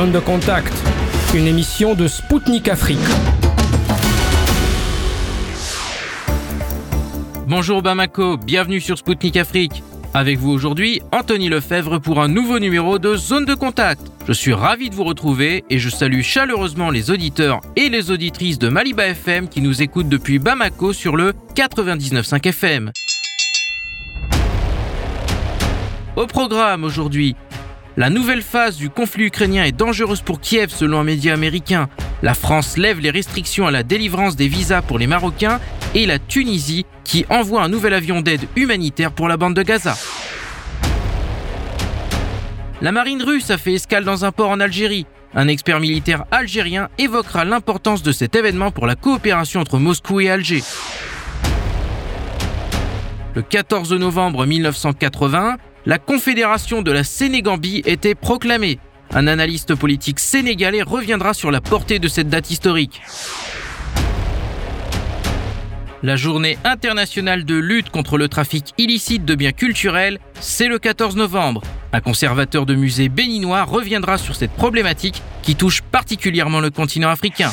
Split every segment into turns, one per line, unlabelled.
Zone de contact, une émission de Spoutnik Afrique.
Bonjour Bamako, bienvenue sur Spoutnik Afrique. Avec vous aujourd'hui, Anthony Lefebvre pour un nouveau numéro de Zone de contact. Je suis ravi de vous retrouver et je salue chaleureusement les auditeurs et les auditrices de Maliba FM qui nous écoutent depuis Bamako sur le 99.5 FM. Au programme aujourd'hui, la nouvelle phase du conflit ukrainien est dangereuse pour Kiev selon un média américain. La France lève les restrictions à la délivrance des visas pour les Marocains et la Tunisie qui envoie un nouvel avion d'aide humanitaire pour la bande de Gaza. La marine russe a fait escale dans un port en Algérie. Un expert militaire algérien évoquera l'importance de cet événement pour la coopération entre Moscou et Alger. Le 14 novembre 1980, la Confédération de la Sénégambie était proclamée. Un analyste politique sénégalais reviendra sur la portée de cette date historique. La journée internationale de lutte contre le trafic illicite de biens culturels, c'est le 14 novembre. Un conservateur de musée béninois reviendra sur cette problématique qui touche particulièrement le continent africain.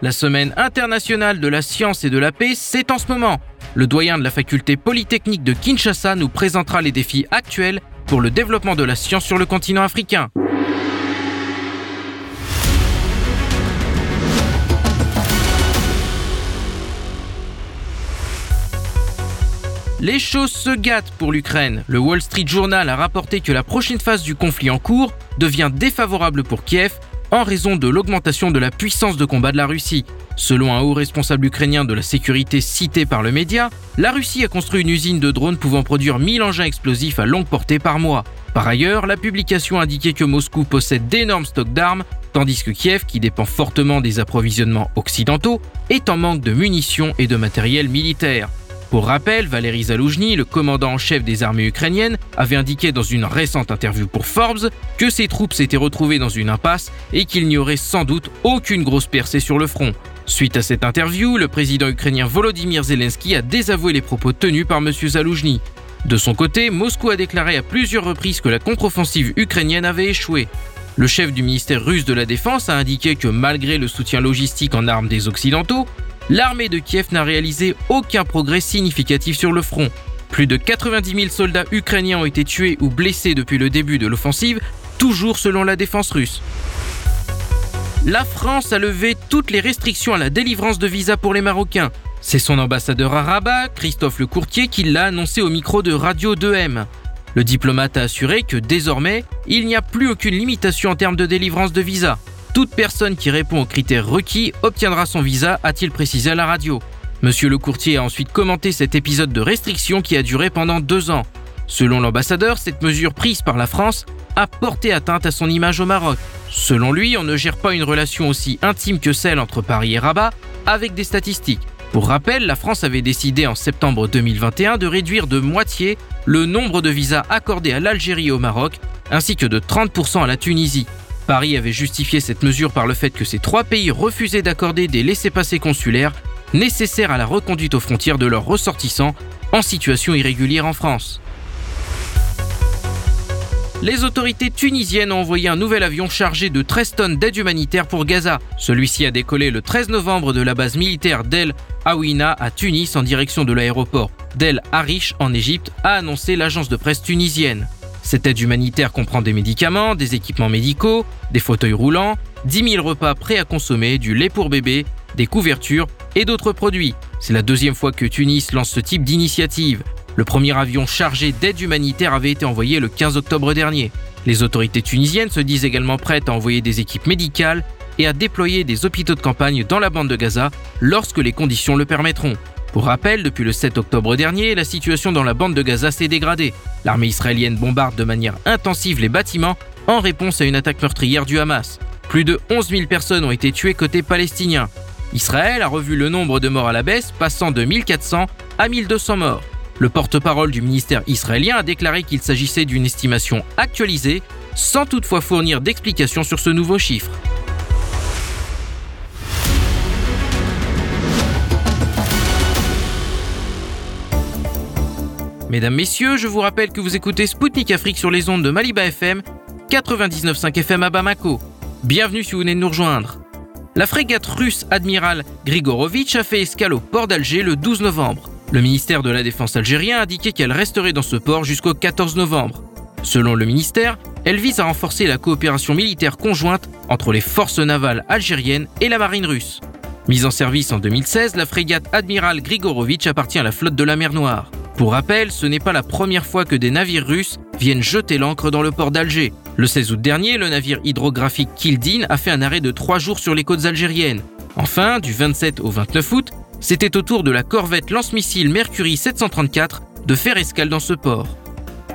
La semaine internationale de la science et de la paix, c'est en ce moment. Le doyen de la faculté polytechnique de Kinshasa nous présentera les défis actuels pour le développement de la science sur le continent africain. Les choses se gâtent pour l'Ukraine. Le Wall Street Journal a rapporté que la prochaine phase du conflit en cours devient défavorable pour Kiev en raison de l'augmentation de la puissance de combat de la Russie. Selon un haut responsable ukrainien de la sécurité cité par le média, la Russie a construit une usine de drones pouvant produire 1000 engins explosifs à longue portée par mois. Par ailleurs, la publication indiquait que Moscou possède d'énormes stocks d'armes, tandis que Kiev, qui dépend fortement des approvisionnements occidentaux, est en manque de munitions et de matériel militaire. Pour rappel, Valéry Zaloujny, le commandant en chef des armées ukrainiennes, avait indiqué dans une récente interview pour Forbes que ses troupes s'étaient retrouvées dans une impasse et qu'il n'y aurait sans doute aucune grosse percée sur le front. Suite à cette interview, le président ukrainien Volodymyr Zelensky a désavoué les propos tenus par M. Zaloujny. De son côté, Moscou a déclaré à plusieurs reprises que la contre-offensive ukrainienne avait échoué. Le chef du ministère russe de la Défense a indiqué que malgré le soutien logistique en armes des Occidentaux, l'armée de Kiev n'a réalisé aucun progrès significatif sur le front. Plus de 90 000 soldats ukrainiens ont été tués ou blessés depuis le début de l'offensive, toujours selon la défense russe. La France a levé toutes les restrictions à la délivrance de visas pour les Marocains. C'est son ambassadeur à Rabat, Christophe Lecourtier, qui l'a annoncé au micro de Radio 2M. Le diplomate a assuré que désormais, il n'y a plus aucune limitation en termes de délivrance de visas. Toute personne qui répond aux critères requis obtiendra son visa, a-t-il précisé à la radio. Monsieur le courtier a ensuite commenté cet épisode de restriction qui a duré pendant deux ans. Selon l'ambassadeur, cette mesure prise par la France a porté atteinte à son image au Maroc. Selon lui, on ne gère pas une relation aussi intime que celle entre Paris et Rabat avec des statistiques. Pour rappel, la France avait décidé en septembre 2021 de réduire de moitié le nombre de visas accordés à l'Algérie et au Maroc, ainsi que de 30% à la Tunisie. Paris avait justifié cette mesure par le fait que ces trois pays refusaient d'accorder des laissés-passer consulaires nécessaires à la reconduite aux frontières de leurs ressortissants en situation irrégulière en France. Les autorités tunisiennes ont envoyé un nouvel avion chargé de 13 tonnes d'aide humanitaire pour Gaza. Celui-ci a décollé le 13 novembre de la base militaire d'El Aouina à Tunis en direction de l'aéroport d'El Arish en Égypte, a annoncé l'agence de presse tunisienne. Cette aide humanitaire comprend des médicaments, des équipements médicaux, des fauteuils roulants, 10 000 repas prêts à consommer, du lait pour bébé, des couvertures et d'autres produits. C'est la deuxième fois que Tunis lance ce type d'initiative. Le premier avion chargé d'aide humanitaire avait été envoyé le 15 octobre dernier. Les autorités tunisiennes se disent également prêtes à envoyer des équipes médicales et à déployer des hôpitaux de campagne dans la bande de Gaza lorsque les conditions le permettront. Pour rappel, depuis le 7 octobre dernier, la situation dans la bande de Gaza s'est dégradée. L'armée israélienne bombarde de manière intensive les bâtiments en réponse à une attaque meurtrière du Hamas. Plus de 11 000 personnes ont été tuées côté palestinien. Israël a revu le nombre de morts à la baisse, passant de 1400 à 1200 morts. Le porte-parole du ministère israélien a déclaré qu'il s'agissait d'une estimation actualisée, sans toutefois fournir d'explications sur ce nouveau chiffre. Mesdames, Messieurs, je vous rappelle que vous écoutez Spoutnik Afrique sur les ondes de Maliba FM 99.5 FM à Bamako. Bienvenue si vous venez de nous rejoindre. La frégate russe Admiral Grigorovitch a fait escale au port d'Alger le 12 novembre. Le ministère de la Défense algérien a indiqué qu'elle resterait dans ce port jusqu'au 14 novembre. Selon le ministère, elle vise à renforcer la coopération militaire conjointe entre les forces navales algériennes et la marine russe. Mise en service en 2016, la frégate Admiral Grigorovitch appartient à la flotte de la mer Noire. Pour rappel, ce n'est pas la première fois que des navires russes viennent jeter l'ancre dans le port d'Alger. Le 16 août dernier, le navire hydrographique Kildin a fait un arrêt de trois jours sur les côtes algériennes. Enfin, du 27 au 29 août, c'était au tour de la corvette lance-missile Mercury 734 de faire escale dans ce port.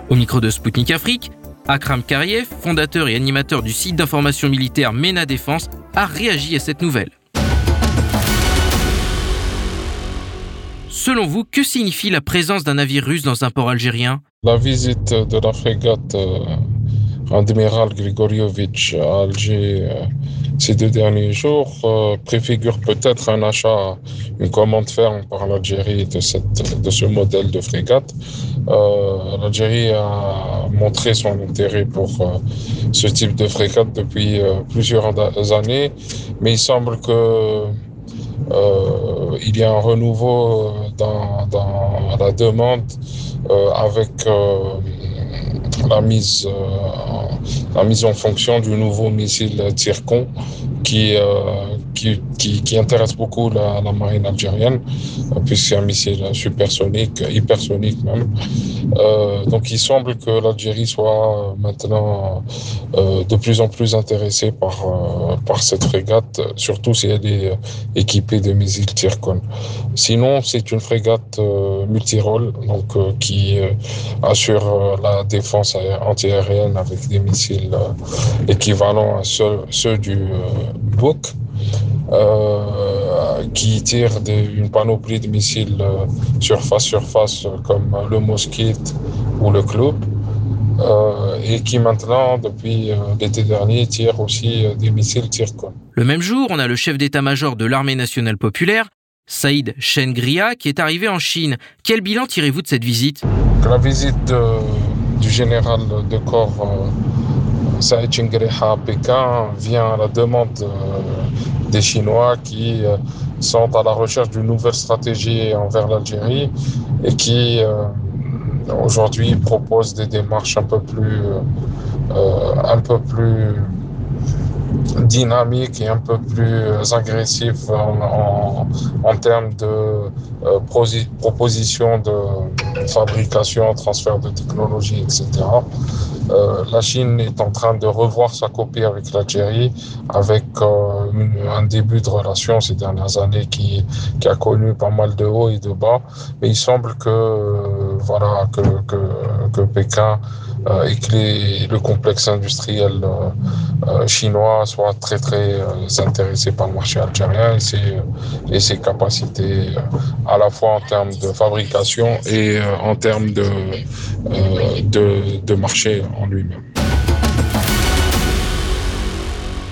Au micro de Sputnik Afrique, Akram Kariev, fondateur et animateur du site d'information militaire MENA Défense, a réagi à cette nouvelle. Selon vous, que signifie la présence d'un navire russe dans un port algérien?
La visite de la frégate euh, Admiral Grigorievich à Alger euh, ces deux derniers jours euh, préfigure peut-être un achat, une commande ferme par l'Algérie de ce modèle de frégate. L'Algérie a montré son intérêt pour ce type de frégate depuis plusieurs années, mais il semble que euh, il y a un renouveau dans, dans la demande euh, avec euh, la mise, la mise en fonction du nouveau missile Tircon qui, qui, qui, intéresse beaucoup la, marine algérienne, puisque c'est un missile supersonique, hypersonique même. Euh, donc il semble que l'Algérie soit maintenant euh, de plus en plus intéressée par, euh, par cette frégate, surtout si elle est équipée de missiles Tircon. Sinon, c'est une frégate multirôle, donc qui assure la défense antiaérienne avec des missiles équivalents à ceux, ceux du Book. Euh, qui tire une panoplie de missiles surface-surface euh, comme le Mosquite ou le Club. Euh, et qui maintenant, depuis l'été dernier, tire aussi des missiles Tircon.
Le même jour, on a le chef d'état-major de l'armée nationale populaire, Saïd Chengria, qui est arrivé en Chine. Quel bilan tirez-vous de cette visite?
La visite du général de corps Saïd Chengria à Pékin vient à la demande des Chinois qui euh, sont à la recherche d'une nouvelle stratégie envers l'Algérie et qui euh, aujourd'hui proposent des démarches un peu plus, euh, un peu plus dynamique et un peu plus agressif en, en, termes de euh, proposition de fabrication, transfert de technologie, etc. Euh, la Chine est en train de revoir sa copie avec l'Algérie, avec euh, un début de relation ces dernières années qui, qui, a connu pas mal de hauts et de bas. Mais il semble que, voilà, que, que, que Pékin euh, et que le complexe industriel euh, euh, chinois soit très intéressé par le marché algérien et ses, capacités à la fois en termes de fabrication et en termes de, marché en lui-même.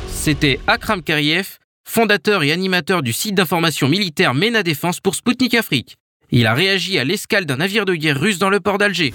C'était Akram Kariev, fondateur et animateur du site d'information militaire MENA Défense pour Sputnik Afrique. Il a réagi à l'escale d'un navire de guerre russe dans le port d'Alger.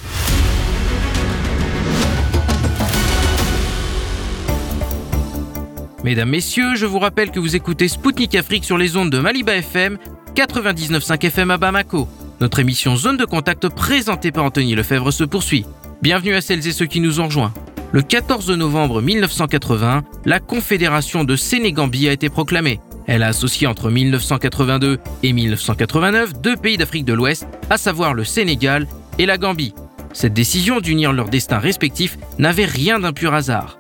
Mesdames, Messieurs, je vous rappelle que vous écoutez Spoutnik Afrique sur les ondes de Maliba FM, 99.5 FM à Bamako. Notre émission Zone de Contact présentée par Anthony Lefebvre se poursuit. Bienvenue à celles et ceux qui nous ont rejoints. Le 14 novembre 1980, la Confédération de Sénégambie a été proclamée. Elle a associé entre 1982 et 1989 deux pays d'Afrique de l'Ouest, à savoir le Sénégal et la Gambie. Cette décision d'unir leurs destins respectifs n'avait rien d'un pur hasard.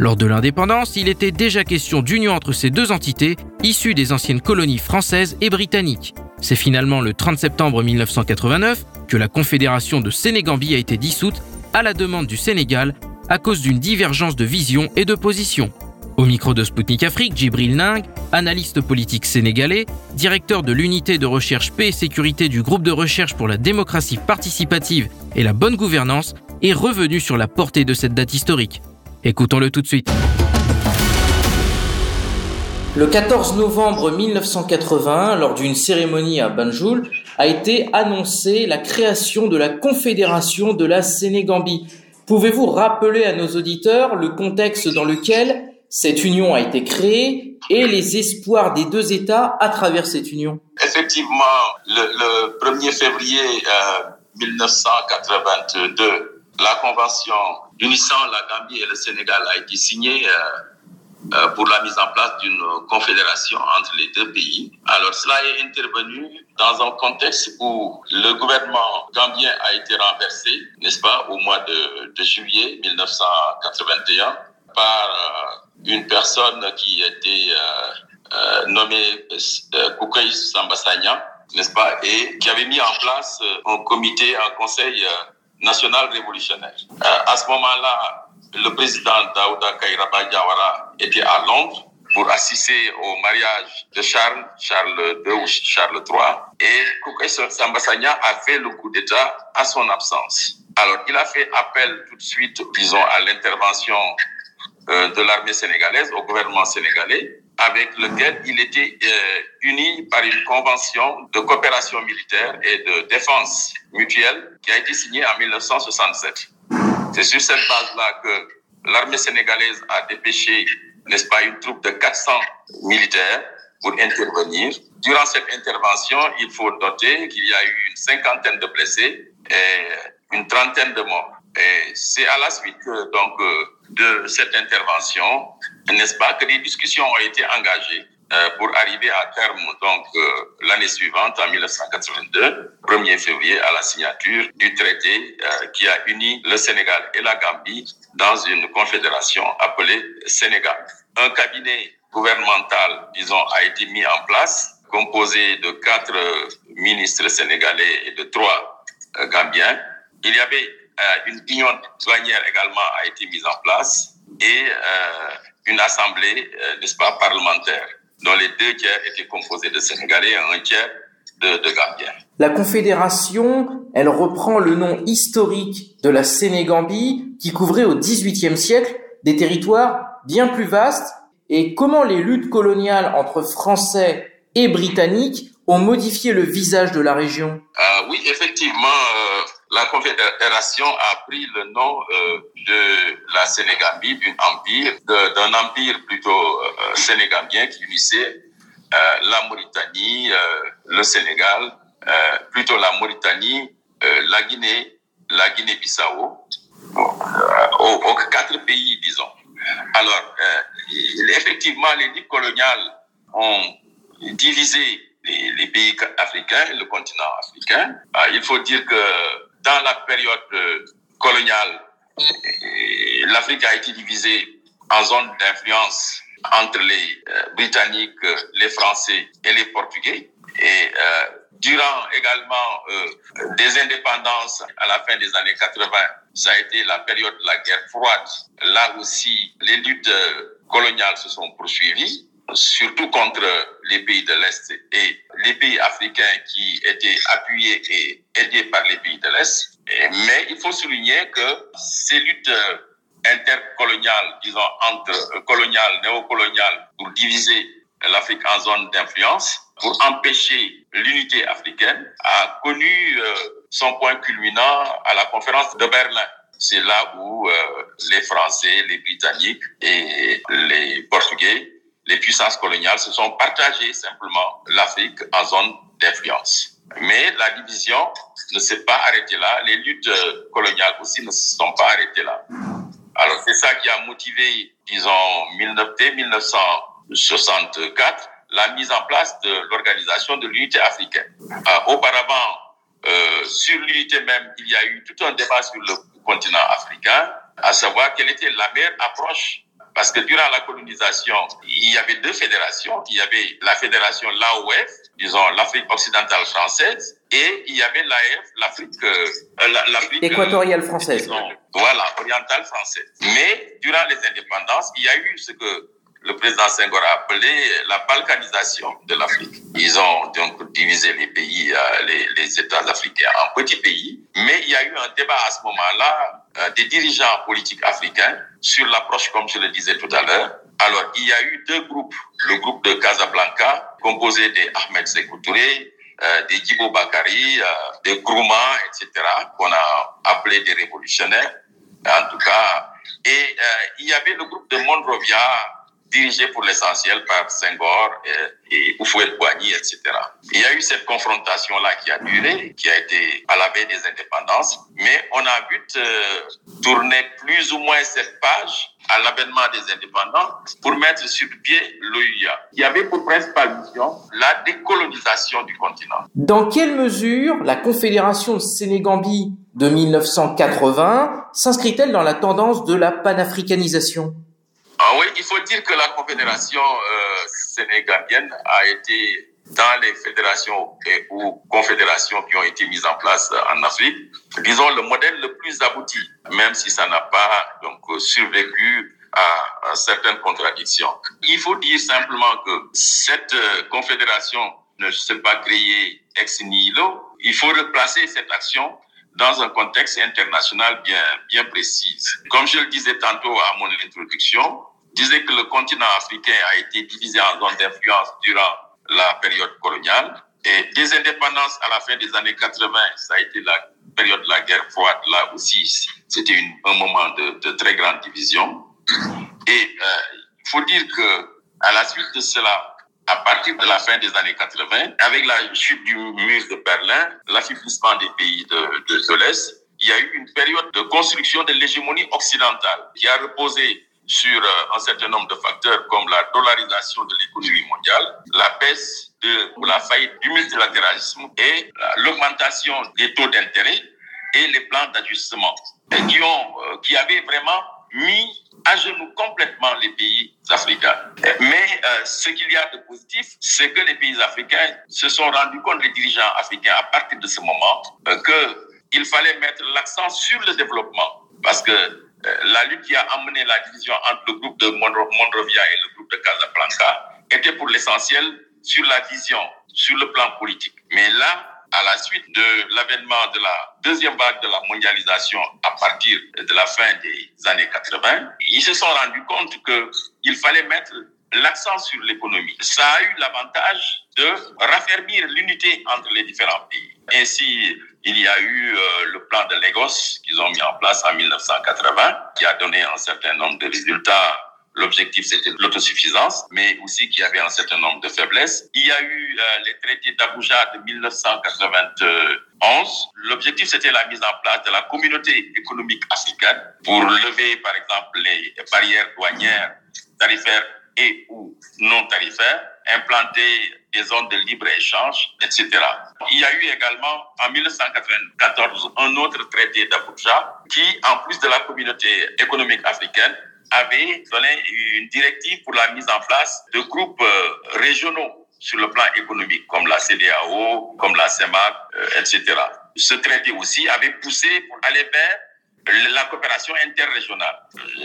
Lors de l'indépendance, il était déjà question d'union entre ces deux entités, issues des anciennes colonies françaises et britanniques. C'est finalement le 30 septembre 1989 que la Confédération de Sénégambie a été dissoute à la demande du Sénégal à cause d'une divergence de vision et de position. Au micro de Sputnik Afrique, Djibril Ning, analyste politique sénégalais, directeur de l'unité de recherche paix et sécurité du groupe de recherche pour la démocratie participative et la bonne gouvernance, est revenu sur la portée de cette date historique. Écoutons-le tout de suite. Le 14 novembre 1980, lors d'une cérémonie à Banjul, a été annoncée la création de la Confédération de la Sénégambie.
Pouvez-vous rappeler à nos auditeurs le contexte dans lequel cette union a été créée et les espoirs des deux États à travers cette union?
Effectivement, le, 1er février 1982, euh, la convention unissant la Gambie et le Sénégal a été signée euh, euh, pour la mise en place d'une confédération entre les deux pays. Alors cela est intervenu dans un contexte où le gouvernement gambien a été renversé, n'est-ce pas, au mois de, juillet 1981 par euh, une personne qui était euh, nommée Koukaï Sambassagna, n'est-ce pas, et qui avait mis en place un comité, un conseil national révolutionnaire. à ce moment-là, le président Daouda Kairaba Diawara était à Londres pour assister au mariage de Charles, Charles II ou Charles III. Et Kouké Sambassagna a fait le coup d'État à son absence. Alors, il a fait appel tout de suite, disons, à l'intervention euh, de l'armée sénégalaise, au gouvernement sénégalais, avec lequel il était euh, uni par une convention de coopération militaire et de défense mutuelle qui a été signée en 1967. C'est sur cette base-là que l'armée sénégalaise a dépêché, n'est-ce pas, une troupe de 400 militaires pour intervenir. Durant cette intervention, il faut noter qu'il y a eu une cinquantaine de blessés et une trentaine de morts. Et c'est à la suite donc euh, de cette intervention, n'est-ce pas, que des discussions ont été engagées euh, pour arriver à terme donc euh, l'année suivante, en 1982, 1er février, à la signature du traité qui a uni le Sénégal et la Gambie dans une confédération appelée Sénégal. Un cabinet gouvernemental, disons, a été mis en place, composé de quatre ministres sénégalais et de trois gambiens. Il y avait une union douanière également a été mise en place et une assemblée, n'est-ce pas, parlementaire dont les deux tiers étaient composés de Sénégalais et un tiers de, de.
La Confédération, elle reprend le nom historique de la Sénégambie qui couvrait au XVIIIe siècle des territoires bien plus vastes et comment les luttes coloniales entre Français et Britanniques ont modifié le visage de la région
euh, Oui, effectivement, euh, la Confédération a pris le nom euh, de la Sénégambie, d'un empire, plutôt euh, sénégambien qui unissait la Mauritanie, le Sénégal, plutôt la Mauritanie, la Guinée, la Guinée-Bissau, aux, quatre pays, disons. Alors, effectivement, les lignes coloniales ont divisé les, pays africains, le continent africain. il faut dire que dans la période euh, coloniale, euh, l'Afrique a été divisée en zones d'influence entre les euh, Britanniques, les Français et les Portugais. Et durant également des indépendances à la fin des années 80, ça a été la période de la guerre froide. Là aussi, les luttes coloniales se sont poursuivies surtout contre les pays de l'Est et les pays africains qui étaient appuyés et aidés par les pays de l'Est. Mais il faut souligner que ces luttes intercoloniales, disons entre coloniales, néocoloniales, pour diviser l'Afrique en zones d'influence, pour empêcher l'unité africaine, a connu euh, son point culminant à la conférence de Berlin. C'est là où euh, les Français, les Britanniques et les Portugais les puissances coloniales se sont partagées simplement l'Afrique en zone d'influence. Mais la division ne s'est pas arrêtée là. Les luttes coloniales aussi ne se sont pas arrêtées là. Alors c'est ça qui a motivé, disons, 1964, la mise en place de l'organisation de l'unité africaine. Euh, auparavant, euh, sur l'unité même, il y a eu tout un débat sur le continent africain, à savoir quelle était la meilleure approche parce que durant la colonisation, il y avait deux fédérations. Il y avait la fédération LAOF, disons l'Afrique occidentale française, et il y avait l'AF, l'Afrique, euh,
l'Afrique équatoriale française.
voilà, orientale française. Mais durant les indépendances, il y a eu ce que le président Senghor a appelé la balkanisation de l'Afrique. Ils ont donc divisé les pays, euh, les, les, États africains en petits pays, mais il y a eu un débat à ce moment-là euh, des dirigeants politiques africains sur l'approche, comme je le disais tout à l'heure. Alors, il y a eu deux groupes. Le groupe de Casablanca, composé des Ahmed Sékou Touré, euh, des Djibo Bakari, euh, des Grouma, etc., qu'on a appelé des révolutionnaires, en tout cas. Et euh, il y avait le groupe de Monrovia, dirigé pour l'essentiel par Senghor et, et Houphouët-Boigny, etc. Il y a eu cette confrontation-là qui a duré, qui a été à la veille des indépendances, mais on a vu euh, tourner plus ou moins cette page à l'avènement des indépendants pour mettre sur pied l'OUA. Il y avait pour principale mission la décolonisation du continent.
Dans quelle mesure la Confédération Sénégambie de 1980 s'inscrit-elle dans la tendance de la panafricanisation?
Ah oui, il faut dire que la Confédération euh, sénégambienne a été dans les fédérations ou confédérations qui ont été mises en place en Afrique, disons le modèle le plus abouti, même si ça n'a pas donc survécu à, à, certaines contradictions. Il faut dire simplement que cette euh, confédération ne s'est pas créée ex nihilo. Il faut replacer cette action dans un contexte international bien, bien précis. Comme je le disais tantôt à mon introduction, disais que le continent africain a été divisé en zones d'influence durant la période coloniale. Et des indépendances à la fin des années 80, ça a été la période de la guerre froide. Là aussi, c'était un moment de, très grande division. Et euh, il faut dire que à la suite de cela, à partir de la fin des années 80, avec la chute du mur de Berlin, l'affaiblissement des pays de, de l'Est, il y a eu une période de construction de l'hégémonie occidentale qui a reposé sur un certain nombre de facteurs comme la dollarisation de l'économie mondiale, la baisse de la faillite du multilatéralisme et l'augmentation des taux d'intérêt et les plans d'ajustement qui ont qui avaient vraiment mis à genoux complètement les pays africains. Mais euh, ce qu'il y a de positif, c'est que les pays africains se sont rendus compte, les dirigeants africains, à partir de ce moment, euh, qu'il fallait mettre l'accent sur le développement. Parce que la lutte qui a amené la division entre le groupe de Monrovia et le groupe de Casablanca était pour l'essentiel sur la vision, sur le plan politique. Mais là, à la suite de l'avènement de la deuxième vague de la mondialisation à partir de la fin des années 80, ils se sont rendus compte qu'il fallait mettre l'accent sur l'économie. Ça a eu l'avantage de raffermir l'unité entre les différents pays. Ainsi, il y a eu euh, le plan de Lagos qu'ils ont mis en place en 1980, qui a donné un certain nombre de résultats. L'objectif, c'était l'autosuffisance, mais aussi qu'il y avait un certain nombre de faiblesses. Il y a eu euh, les traités d'Abuja de 1991. L'objectif, c'était la mise en place de la communauté économique africaine pour lever, par exemple, les barrières douanières, tarifaires et ou non tarifaires, implanter des zones de libre-échange, etc. Il y a eu également en 1994 un autre traité d'Abuja qui, en plus de la communauté économique africaine, avait donné une directive pour la mise en place de groupes régionaux sur le plan économique, comme la CDAO, comme la CEMAC, etc. Ce traité aussi avait poussé pour aller vers la coopération interrégionale.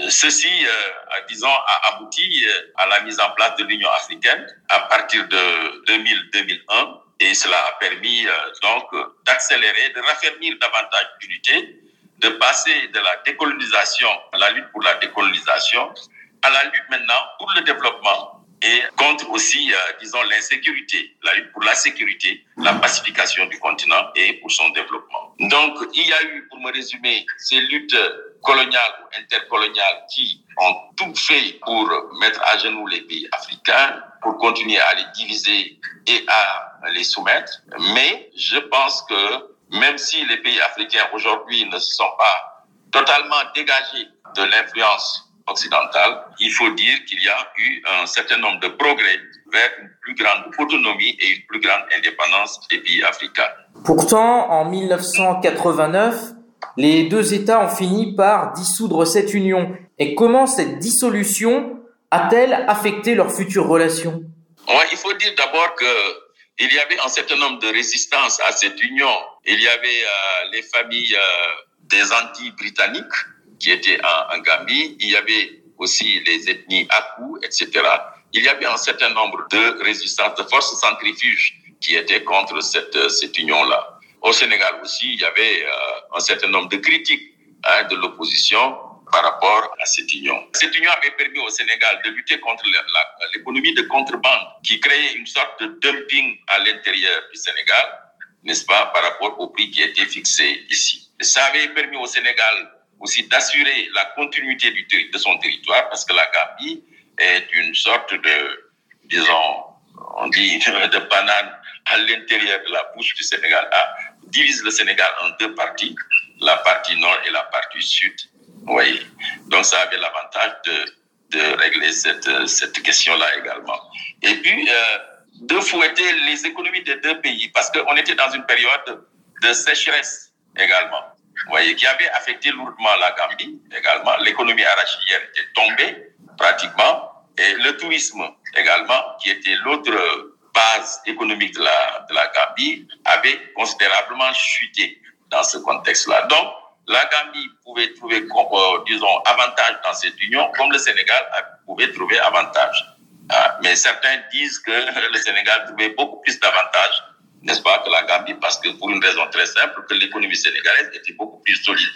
Ceci, euh, disons, a abouti à la mise en place de l'Union africaine à partir de 2000-2001 et cela a permis euh, donc d'accélérer, de raffermir davantage l'unité, de passer de la décolonisation, la lutte pour la décolonisation, à la lutte maintenant pour le développement et contre aussi, euh, disons, l'insécurité, la lutte pour la sécurité, la pacification du continent et pour son développement. Donc, il y a eu, pour me résumer, ces luttes coloniales ou intercoloniales qui ont tout fait pour mettre à genoux les pays africains, pour continuer à les diviser et à les soumettre. Mais je pense que même si les pays africains aujourd'hui ne se sont pas totalement dégagés de l'influence occidentale, il faut dire qu'il y a eu un certain nombre de progrès vers une plus grande autonomie et une plus grande indépendance des pays africains.
Pourtant, en 1989, les deux États ont fini par dissoudre cette union. Et comment cette dissolution a-t-elle affecté leurs futures relations
ouais, Il faut dire d'abord que il y avait un certain nombre de résistances à cette union. Il y avait euh, les familles euh, des Antilles britanniques qui étaient en, en, Gambie. Il y avait aussi les ethnies Akou, etc. Il y avait un certain nombre de résistances, de forces centrifuges qui étaient contre cette, cette union-là. Au Sénégal aussi, il y avait euh, un certain nombre de critiques hein, de l'opposition par rapport à cette union. Cette union avait permis au Sénégal de lutter contre l'économie de contrebande qui créait une sorte de dumping à l'intérieur du Sénégal, n'est-ce pas, par rapport au prix qui était fixé ici. Ça avait permis au Sénégal aussi d'assurer la continuité de son territoire, parce que la Gambie est une sorte de, disons, on dit de banane à l'intérieur de la bouche du Sénégal, ah, divise le Sénégal en deux parties, la partie nord et la partie sud. Oui. Donc ça avait l'avantage de, de régler cette, cette question-là également. Et puis, euh, de fouetter les économies des deux pays, parce qu'on était dans une période de sécheresse également. Vous voyez, qui avait affecté lourdement la Gambie également. L'économie arachidienne était tombée pratiquement. Et le tourisme également, qui était l'autre base économique de la, de la Gambie, avait considérablement chuté dans ce contexte-là. Donc, la Gambie pouvait trouver, euh, disons, avantage dans cette union, comme le Sénégal pouvait trouver avantage. Ah, mais certains disent que le Sénégal trouvait beaucoup plus d'avantages, n'est-ce pas, que la Gambie, parce que pour une raison très simple, que l'économie sénégalaise était beaucoup plus solide.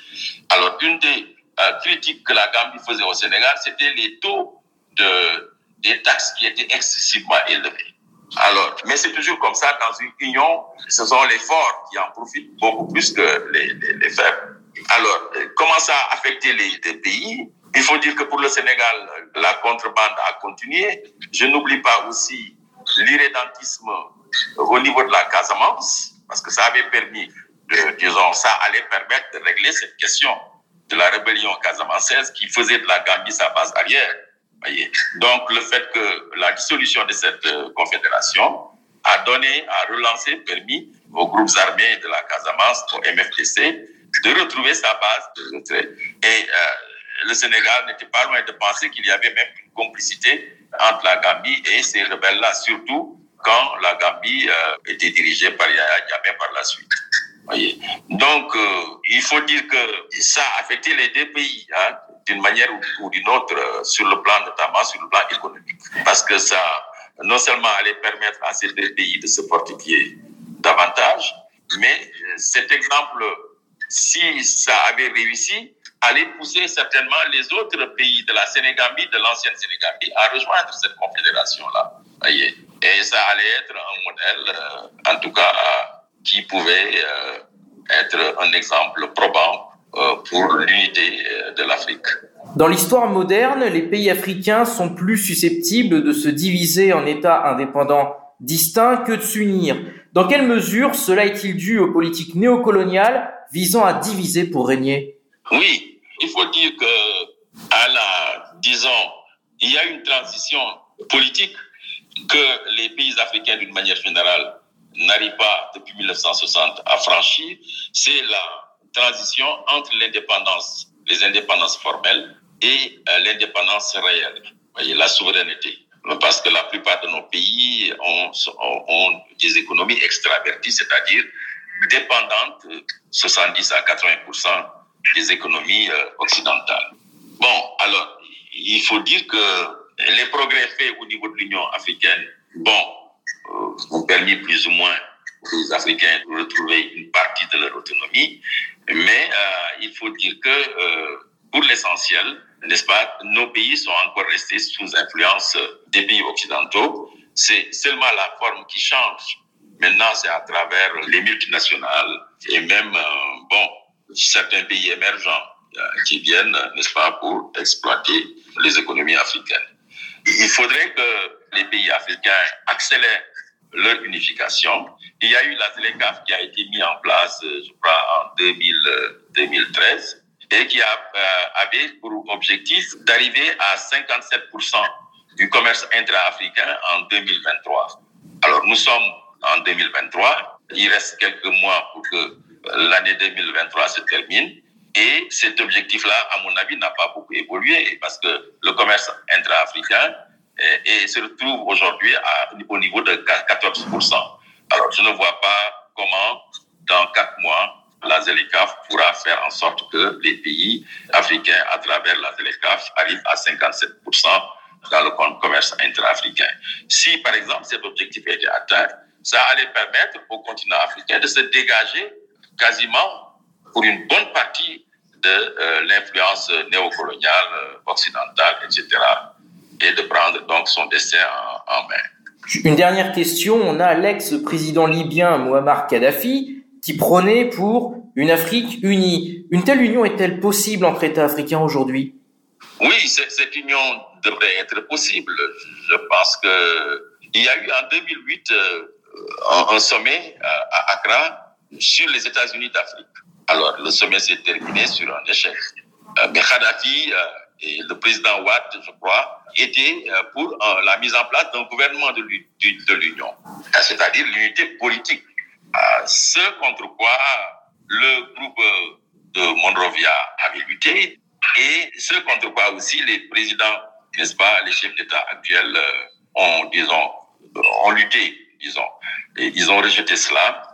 Alors, une des euh, critiques que la Gambie faisait au Sénégal, c'était les taux de, des taxes qui étaient excessivement élevés. Alors, mais c'est toujours comme ça dans une union, ce sont les forts qui en profitent beaucoup plus que les, les, les faibles. Alors, euh, comment ça a affecté les, les pays? Il faut dire que pour le Sénégal, la contrebande a continué. Je n'oublie pas aussi l'irrédentisme au niveau de la Casamance, parce que ça avait permis, de, disons, ça allait permettre de régler cette question de la rébellion casamançaise qui faisait de la Gambie sa base arrière. Voyez. Donc, le fait que la dissolution de cette euh, confédération a donné, a relancé, permis aux groupes armés de la Casamance, au MFDC, de retrouver sa base de retrait. Et euh, le Sénégal n'était pas loin de penser qu'il y avait même une complicité entre la Gambie et ces rebelles-là, surtout quand la Gambie euh, était dirigée par Yahya Jammeh par la suite. Donc, euh, il faut dire que ça a affecté les deux pays hein, d'une manière ou, d'une autre, euh, sur le plan notamment sur le plan économique, parce que ça non seulement allait permettre à ces deux pays de se fortifier davantage, mais cet exemple, si ça avait réussi, allait pousser certainement les autres pays de la Sénégambie, de l'ancienne Sénégambie, à rejoindre cette confédération-là. Et ça allait être un modèle, euh, en tout cas, qui pouvait euh, être un exemple probant euh, pour l'unité de l'Afrique.
Dans l'histoire moderne, les pays africains sont plus susceptibles de se diviser en États indépendants distincts que de s'unir. Dans quelle mesure cela est-il dû aux politiques néocoloniales visant à diviser pour régner?
Oui, il faut dire que à la, disons, il y a une transition politique que les pays africains, d'une manière générale, n'arrivent pas depuis 1960 à franchir. C'est la transition entre l'indépendance, les indépendances formelles et euh, l'indépendance réelle, voyez, la souveraineté. Parce que la plupart de nos pays ont, ont, des économies extraverties, c'est-à-dire dépendantes 70 à 80% des économies euh, occidentales. Bon, alors, il faut dire que les progrès faits au niveau de l'Union africaine, bon, euh, ont permis plus ou moins aux Africains de retrouver une partie de leur autonomie, mais euh, il faut dire que euh, pour l'essentiel, n'est-ce pas, nos pays sont encore restés sous influence des pays occidentaux. C'est seulement la forme qui change. Maintenant, c'est à travers les multinationales et même, euh, bon, certains pays émergents euh, qui viennent, n'est-ce pas, pour exploiter les économies africaines. Il faudrait que les pays africains accélèrent leur unification. Il y a eu la ZLECAF qui a été mise en place, euh, je crois, en 2000, 2013 et qui a, euh, avait pour objectif d'arriver à 57% du commerce intra-africain en 2023. Alors nous sommes en 2023, il reste quelques mois pour que l'année 2023 se termine. Et cet objectif-là, à mon avis, n'a pas beaucoup évolué parce que le commerce intra-africain et, et se retrouve aujourd'hui au niveau de 14%. Alors, je ne vois pas comment, dans quatre mois, la ZELECAF pourra faire en sorte que les pays africains, à travers la ZELECAF, arrivent à 57% dans le commerce intra-africain. Si, par exemple, cet objectif était atteint, ça allait permettre au continent africain de se dégager quasiment pour une bonne partie de euh, l'influence néocoloniale, euh, occidentale, etc. Et de prendre donc son destin en, en main.
Une dernière question. On a l'ex-président libyen Muammar Kadhafi qui prônait pour une Afrique unie. Une telle union est-elle possible entre États africains aujourd'hui?
Oui, cette union devrait être possible. Je pense que il y a eu en 2008 euh, un, sommet à Accra sur les États-Unis d'Afrique. Alors, le sommet s'est terminé sur un échec. Euh, mais Kadhafi euh, et le président Ouad, je crois, étaient pour la mise en place d'un gouvernement de l'Union, c'est-à-dire l'unité politique. Ce contre quoi le groupe de Monrovia avait lutté et ce contre quoi aussi les présidents, n'est-ce pas, les chefs d'État actuels ont, disons, ont lutté, disons. Et ils ont rejeté cela.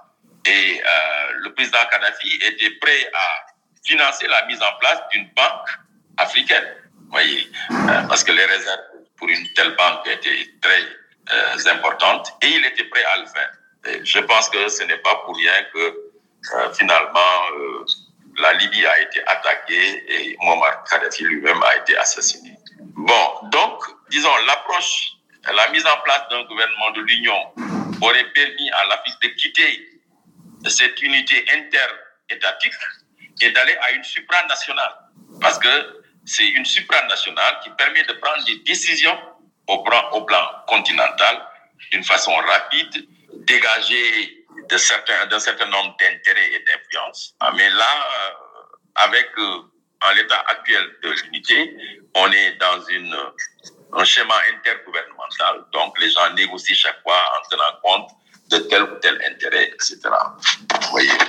Et euh, le président Kadhafi était prêt à financer la mise en place d'une banque africaine. Voyez, euh, parce que les réserves pour une telle banque étaient très euh, importantes et il était prêt à le faire. Je pense que ce n'est pas pour rien que euh, finalement euh, la Libye a été attaquée et Muammar Kadhafi lui-même a été assassiné. Bon, donc, disons, l'approche la mise en place d'un gouvernement de l'Union aurait permis à l'Afrique de quitter cette unité interétatique et d'aller à une supranationale. Parce que c'est une supranationale qui permet de prendre des décisions au plan, continental d'une façon rapide, dégagée de d'un certain nombre d'intérêts et d'influences. Ah, mais là, euh, avec euh, en l'état actuel de l'unité, on est dans un schéma intergouvernemental. Donc, les gens négocient chaque fois en tenant compte tel ou tel intérêt, etc.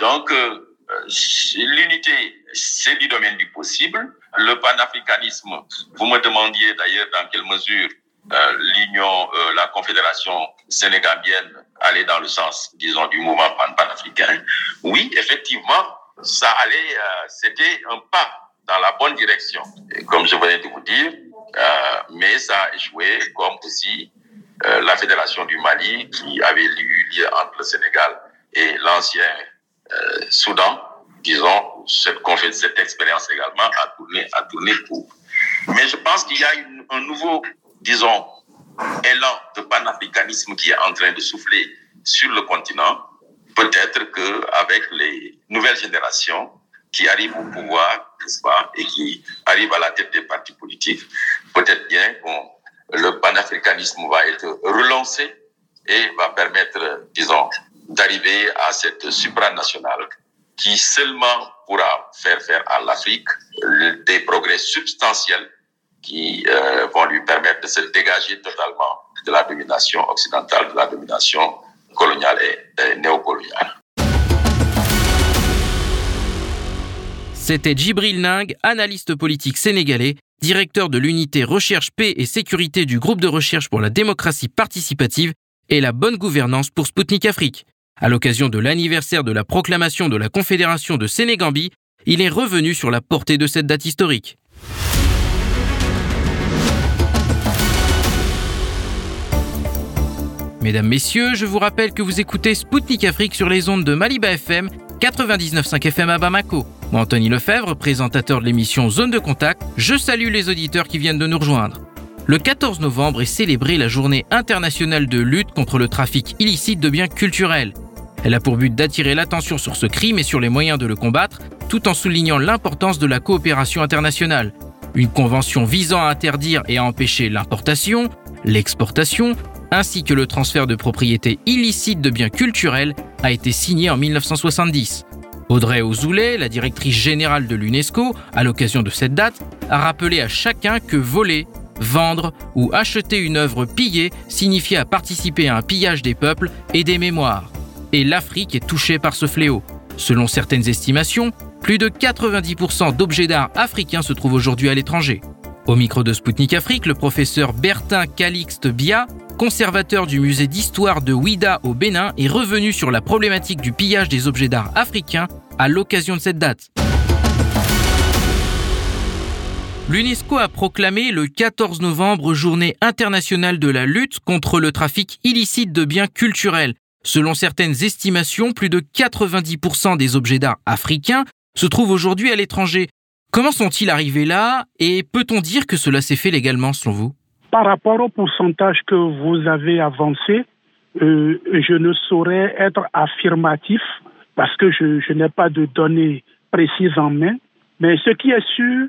Donc, euh, l'unité, c'est du domaine du possible. Le panafricanisme, vous me demandiez d'ailleurs dans quelle mesure euh, l'Union, euh, la Confédération sénégambienne allait dans le sens, disons, du mouvement panafricain. Oui, effectivement, ça allait, euh, c'était un pas dans la bonne direction. Comme je venais de vous dire, euh, mais ça a échoué, comme aussi euh, la Fédération du Mali, qui avait eu lieu entre le Sénégal et l'ancien euh, Soudan. Disons, cette, cette expérience également a tourné, a tourné pour. Mais je pense qu'il y a une, un nouveau, disons, élan de panafricanisme qui est en train de souffler sur le continent. Peut-être qu'avec les nouvelles générations qui arrivent au pouvoir, n'est-ce pas, et qui arrivent à la tête des partis politiques, peut-être bien que le panafricanisme va être relancé et va permettre, disons, d'arriver à cette supranationale qui seulement pourra faire faire à l'Afrique des progrès substantiels qui euh, vont lui permettre de se dégager totalement de la domination occidentale, de la domination coloniale et néocoloniale.
C'était Djibril Ning, analyste politique sénégalais, directeur de l'unité recherche paix et sécurité du groupe de recherche pour la démocratie participative et la bonne gouvernance pour Sputnik Afrique. À l'occasion de l'anniversaire de la proclamation de la Confédération de Sénégambie, il est revenu sur la portée de cette date historique. Mesdames, Messieurs, je vous rappelle que vous écoutez Spoutnik Afrique sur les ondes de Maliba FM, 99.5 FM à Bamako. Anthony Lefebvre, présentateur de l'émission Zone de Contact, je salue les auditeurs qui viennent de nous rejoindre. Le 14 novembre est célébrée la journée internationale de lutte contre le trafic illicite de biens culturels. Elle a pour but d'attirer l'attention sur ce crime et sur les moyens de le combattre, tout en soulignant l'importance de la coopération internationale. Une convention visant à interdire et à empêcher l'importation, l'exportation, ainsi que le transfert de propriété illicite de biens culturels a été signée en 1970. Audrey Ozoulet, la directrice générale de l'UNESCO, à l'occasion de cette date, a rappelé à chacun que voler, vendre ou acheter une œuvre pillée signifiait participer à un pillage des peuples et des mémoires. Et l'Afrique est touchée par ce fléau. Selon certaines estimations, plus de 90% d'objets d'art africains se trouvent aujourd'hui à l'étranger. Au micro de Spoutnik Afrique, le professeur Bertin Calixte Bia conservateur du musée d'histoire de Ouida au Bénin, est revenu sur la problématique du pillage des objets d'art africains à l'occasion de cette date. L'UNESCO a proclamé le 14 novembre journée internationale de la lutte contre le trafic illicite de biens culturels. Selon certaines estimations, plus de 90% des objets d'art africains se trouvent aujourd'hui à l'étranger. Comment sont-ils arrivés là et peut-on dire que cela s'est fait légalement selon vous?
Par rapport au pourcentage que vous avez avancé, euh, je ne saurais être affirmatif parce que je, n'ai pas de données précises en main. Mais ce qui est sûr,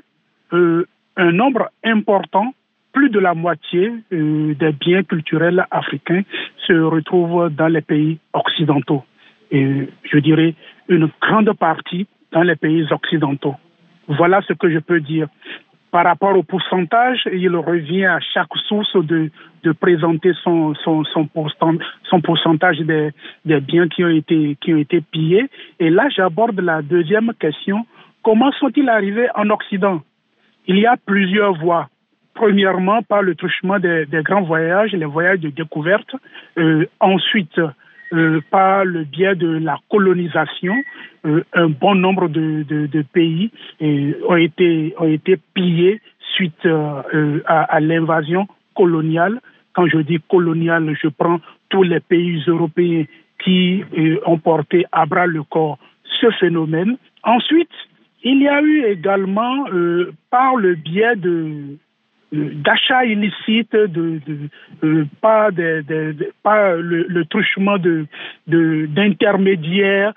euh, un nombre important, plus de la moitié euh, des biens culturels africains se retrouvent dans les pays occidentaux. Et je dirais une grande partie dans les pays occidentaux. Voilà ce que je peux dire. Par rapport au pourcentage, il revient à chaque source de, présenter son, son, son, pourcentage des, biens qui ont, été, qui ont été pillés. Et là, j'aborde la deuxième question. Comment sont-ils arrivés en Occident? Il y a plusieurs voies. Premièrement, par le truchement des, des grands voyages, les voyages de découverte. Euh, ensuite, euh, par le biais de la colonisation, euh, un bon nombre de, de, de pays euh, ont, été, ont été pillés suite euh, à, à l'invasion coloniale. Quand je dis coloniale, je prends tous les pays européens qui euh, ont porté à bras le corps ce phénomène. Ensuite, il y a eu également, par le biais de, d'achat illicite, de, de, euh, pas, de, de, pas le, le truchement de, d'intermédiaires,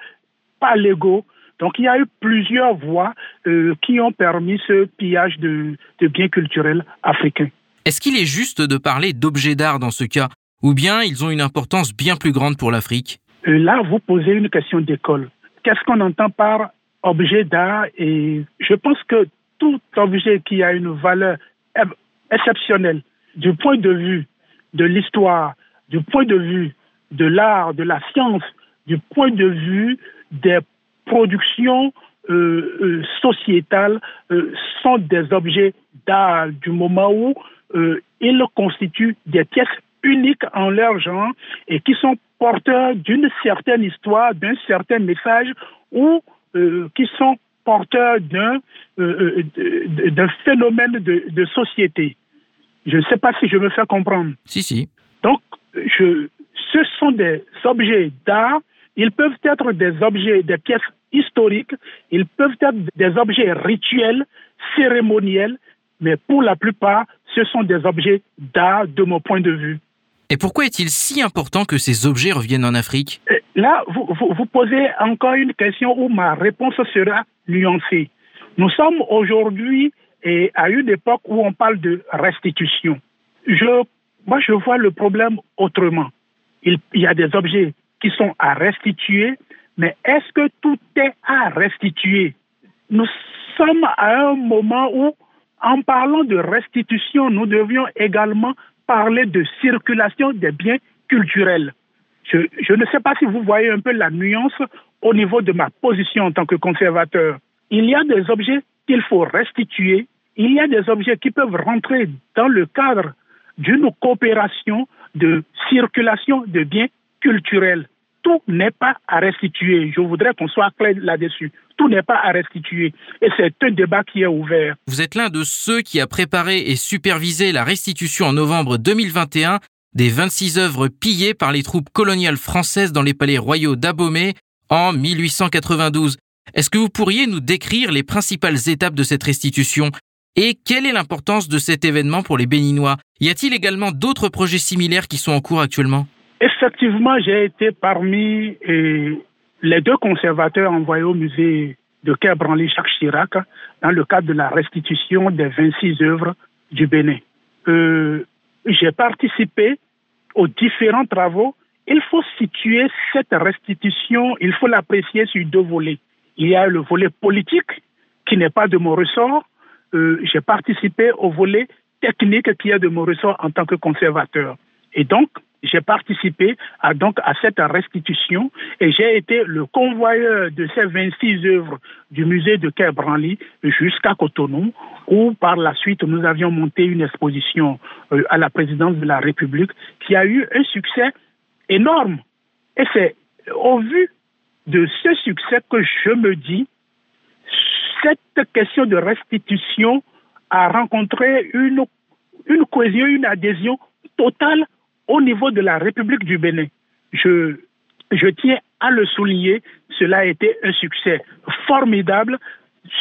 pas légaux. Donc il y a eu plusieurs voies euh, qui ont permis ce pillage de, de biens culturels africains.
Est-ce qu'il est juste de parler d'objets d'art dans ce cas? Ou bien ils ont une importance bien plus grande pour l'Afrique?
Euh, Là, vous posez une question d'école. Qu'est-ce qu'on entend par objet d'art? Et je pense que tout objet qui a une valeur exceptionnelle du point de vue de l'histoire, du point de vue de l'art, de la science, du point de vue des productions euh, euh, sociétales euh, sont des objets d'art du moment où ils constituent des pièces uniques en leur genre et qui sont porteurs d'une certaine histoire, d'un certain message ou qui sont porteur d'un euh, euh phénomène de, de, société. Je ne sais pas si je me fais comprendre.
Si, si.
Donc, je, ce sont des objets d'art. Ils peuvent être des objets, des pièces historiques. Ils peuvent être des objets rituels, cérémoniels. Mais pour la plupart, ce sont des objets d'art de mon point de vue.
Et pourquoi est-il si important que ces objets reviennent en Afrique?
Là, vous, vous, posez encore une question où ma réponse sera nuancée. Nous sommes aujourd'hui à une époque où on parle de restitution. Moi, je vois le problème autrement. Il y a des objets qui sont à restituer, mais est-ce que tout est à restituer? Nous sommes à un moment où, en parlant de restitution, nous devions également parler de circulation des biens culturels. Je, ne sais pas si vous voyez un peu la nuance au niveau de ma position en tant que conservateur. Il y a des objets qu'il faut restituer, il y a des objets qui peuvent rentrer dans le cadre d'une coopération de circulation de biens culturels. Tout n'est pas à restituer. Je voudrais qu'on soit clair là-dessus. Tout n'est pas à restituer. Et c'est un débat qui est ouvert.
Vous êtes l'un de ceux qui a préparé et supervisé la restitution en novembre 2021 des 26 œuvres pillées par les troupes coloniales françaises dans les palais royaux d'Abomey en 1892. Est-ce que vous pourriez nous décrire les principales étapes de cette restitution et quelle est l'importance de cet événement pour les Béninois? Y a-t-il également d'autres projets similaires qui sont en cours actuellement?
Effectivement, j'ai été parmi euh, les deux conservateurs envoyés au musée de Quai Jacques Chirac dans le cadre de la restitution des 26 œuvres du Bénin. Euh, j'ai participé aux différents travaux. Il faut situer cette restitution, il faut l'apprécier sur deux volets. Il y a le volet politique qui n'est pas de mon ressort. Euh, j'ai participé au volet technique qui est de mon ressort en tant que conservateur. Et donc, j'ai participé à, donc, à cette restitution et j'ai été le convoyeur de ces 26 œuvres du musée de Quai Branly jusqu'à Cotonou, où par la suite nous avions monté une exposition euh, à la présidence de la République qui a eu un succès énorme. Et c'est au vu de ce succès que je me dis, cette question de restitution a rencontré une, une cohésion, une adhésion totale au niveau de la République du Bénin. Je, tiens à le souligner, cela a été un succès formidable,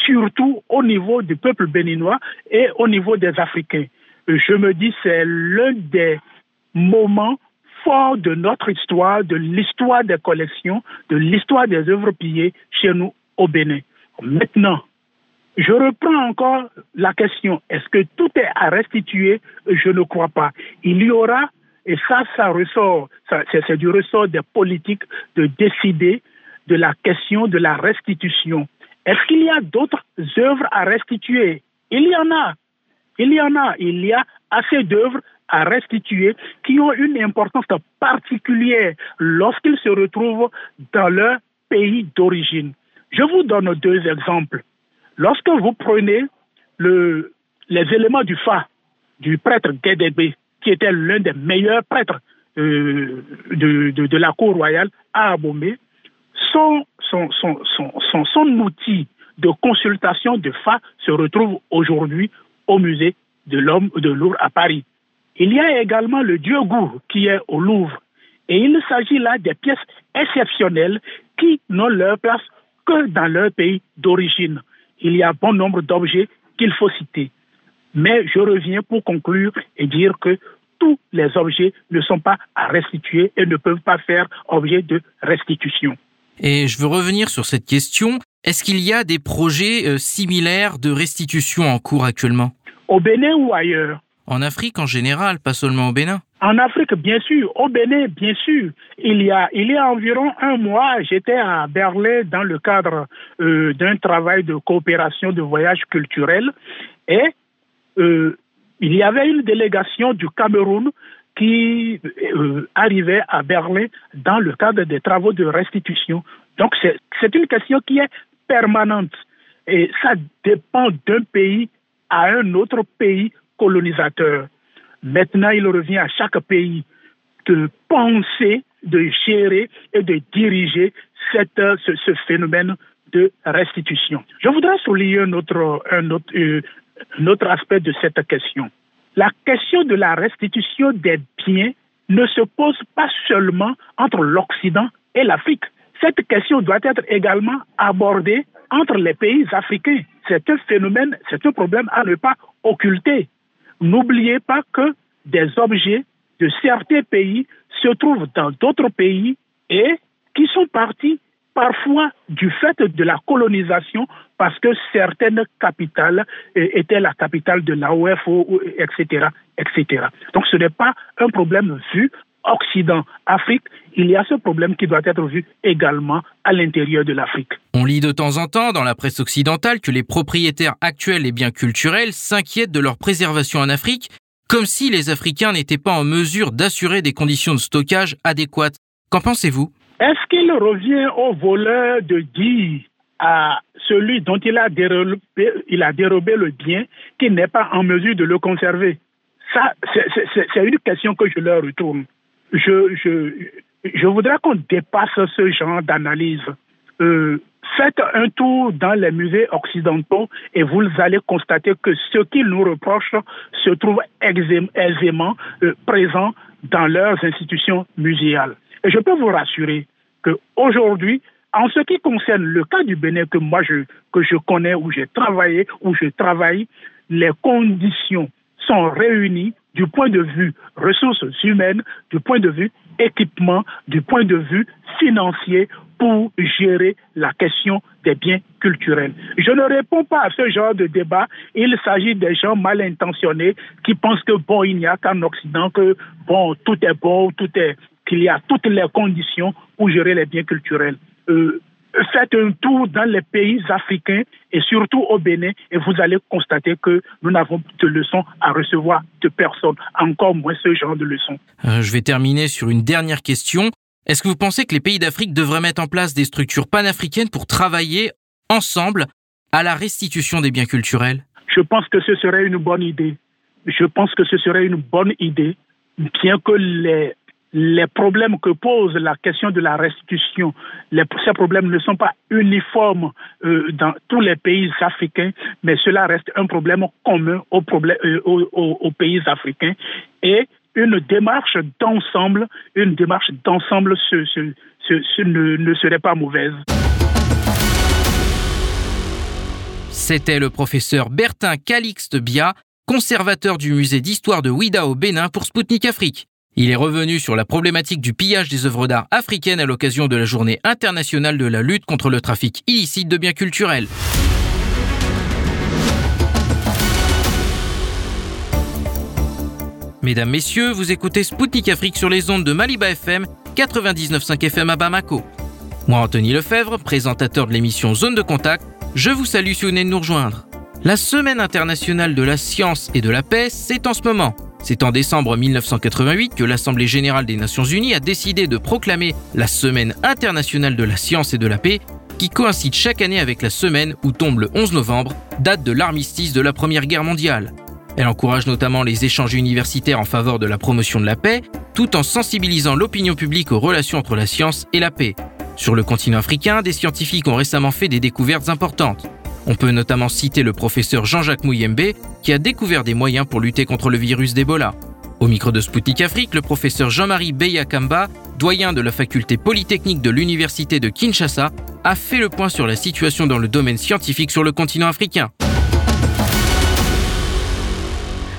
surtout au niveau du peuple béninois et au niveau des Africains. Je me dis c'est l'un des moments fort de notre histoire, de l'histoire des collections, de l'histoire des œuvres pillées chez nous au Bénin. Maintenant, je reprends encore la question. Est-ce que tout est à restituer? Je ne crois pas. Il y aura, et ça, ça ressort, c'est du ressort des politiques de décider de la question de la restitution. Est-ce qu'il y a d'autres œuvres à restituer? Il y en a. Il y en a. Il y a assez d'œuvres à restituer qui ont une importance particulière lorsqu'ils se retrouvent dans leur pays d'origine. Je vous donne deux exemples. Lorsque vous prenez le, les éléments du Fa, du prêtre Guédébé, qui était l'un des meilleurs prêtres euh, de, la cour royale à Abomey, son, son, son, son, son outil de consultation de Fa se retrouve aujourd'hui au musée de l'homme de Louvre à Paris. Il y a également le dieu Gou qui est au Louvre. Et il s'agit là des pièces exceptionnelles qui n'ont leur place que dans leur pays d'origine. Il y a bon nombre d'objets qu'il faut citer. Mais je reviens pour conclure et dire que tous les objets ne sont pas à restituer et ne peuvent pas faire objet de restitution.
Et je veux revenir sur cette question. Est-ce qu'il y a des projets euh, similaires de restitution en cours actuellement?
Au Bénin ou ailleurs?
En Afrique en général, pas seulement au Bénin.
En Afrique, bien sûr. Au Bénin, bien sûr. Il y a, il y a environ un mois, j'étais à Berlin dans le cadre euh, d'un travail de coopération de voyage culturel et euh, il y avait une délégation du Cameroun qui euh, arrivait à Berlin dans le cadre des travaux de restitution. Donc c'est une question qui est permanente et ça dépend d'un pays à un autre pays colonisateur. Maintenant, il revient à chaque pays de penser, de gérer et de diriger cette, ce, phénomène de restitution. Je voudrais souligner un autre, un, autre, euh, un autre aspect de cette question. La question de la restitution des biens ne se pose pas seulement entre l'Occident et l'Afrique. Cette question doit être également abordée entre les pays africains. C'est un phénomène, c'est un problème à ne pas occulter. N'oubliez pas que des objets de certains pays se trouvent dans d'autres pays et qui sont partis parfois du fait de la colonisation parce que certaines capitales euh, étaient la capitale de l'AOF, etc., etc. Donc ce n'est pas un problème vu Occident, Afrique, il y a ce problème qui doit être vu également à l'intérieur de l'Afrique.
On lit de temps en temps dans la presse occidentale que les propriétaires actuels des biens culturels s'inquiètent de leur préservation en Afrique, comme si les Africains n'étaient pas en mesure d'assurer des conditions de stockage adéquates. Qu'en pensez-vous?
Est-ce qu'il revient au voleur de dire à celui dont il a dérobé, le bien qu'il n'est pas en mesure de le conserver? Ça, c'est une question que je leur retourne je, je, je voudrais qu'on dépasse ce genre d'analyse. Euh, faites un tour dans les musées occidentaux et vous allez constater que ce qu'ils nous reprochent se trouve aisément euh, présent dans leurs institutions muséales. Et je peux vous rassurer qu'aujourd'hui, en ce qui concerne le cas du Bénin que moi je, que je connais, où j'ai travaillé, où je travaille, les conditions sont réunies du point de vue ressources humaines, du point de vue équipement, du point de vue financier pour gérer la question des biens culturels. Je ne réponds pas à ce genre de débat. Il s'agit des gens mal intentionnés qui pensent que bon, il n'y a qu'en Occident que bon, tout est bon, tout est qu'il y a toutes les conditions pour gérer les biens culturels. Euh, faites un tour dans les pays africains et surtout au Bénin et vous allez constater que nous n'avons de leçons à recevoir de personne, encore moins ce genre de leçons.
Euh, je vais terminer sur une dernière question. Est-ce que vous pensez que les pays d'Afrique devraient mettre en place des structures panafricaines pour travailler ensemble à la restitution des biens culturels?
Je pense que ce serait une bonne idée. Je pense que ce serait une bonne idée, bien que les les problèmes que pose la question de la restitution, ces problèmes ne sont pas uniformes euh, dans tous les pays africains, mais cela reste un problème commun aux, euh, pays africains. Et une démarche d'ensemble, une démarche d'ensemble ne, ne serait pas mauvaise.
C'était le professeur Bertin Calixte Bia, conservateur du musée d'histoire de Ouida au Bénin pour Spoutnik Afrique. Il est revenu sur la problématique du pillage des œuvres d'art africaines à l'occasion de la journée internationale de la lutte contre le trafic illicite de biens culturels. Mesdames, Messieurs, vous écoutez Spoutnik Afrique sur les ondes de Maliba FM, 99.5 FM à Bamako. Moi, Anthony Lefebvre, présentateur de l'émission Zone de Contact, je vous salue si vous venez de nous rejoindre. La Semaine internationale de la science et de la paix, c'est en ce moment. C'est en décembre 1988 que l'Assemblée générale des Nations unies a décidé de proclamer la Semaine internationale de la science et de la paix, qui coïncide chaque année avec la semaine où tombe le 11 novembre, date de l'armistice de la Première Guerre mondiale. Elle encourage notamment les échanges universitaires en faveur de la promotion de la paix, tout en sensibilisant l'opinion publique aux relations entre la science et la paix. Sur le continent africain, des scientifiques ont récemment fait des découvertes importantes. On peut notamment citer le professeur Jean-Jacques Mouyembe, qui a découvert des moyens pour lutter contre le virus d'Ebola. Au micro de Sputnik Afrique, le professeur Jean-Marie Beyakamba, doyen de la faculté polytechnique de l'université de Kinshasa, a fait le point sur la situation dans le domaine scientifique sur le continent africain.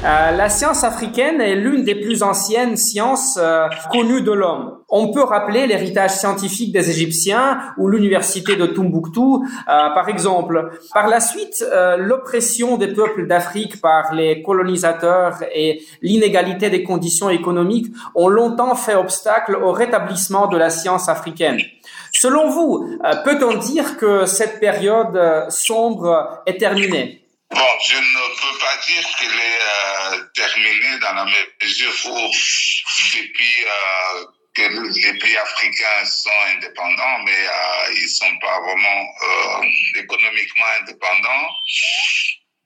Euh, la science africaine est l'une des plus anciennes sciences euh, connues de l'homme. On peut rappeler l'héritage scientifique des Égyptiens ou l'université de Tombouctou, euh, par exemple. Par la suite, l'oppression des peuples d'Afrique par les colonisateurs et l'inégalité des conditions économiques ont longtemps fait obstacle au rétablissement de la science africaine. Selon vous, peut-on dire que cette période sombre est terminée?
Bon, je ne peux pas dire qu'elle est euh, terminée dans la mesure où depuis euh, que les pays africains sont indépendants, mais euh, ils sont pas vraiment euh, économiquement indépendants.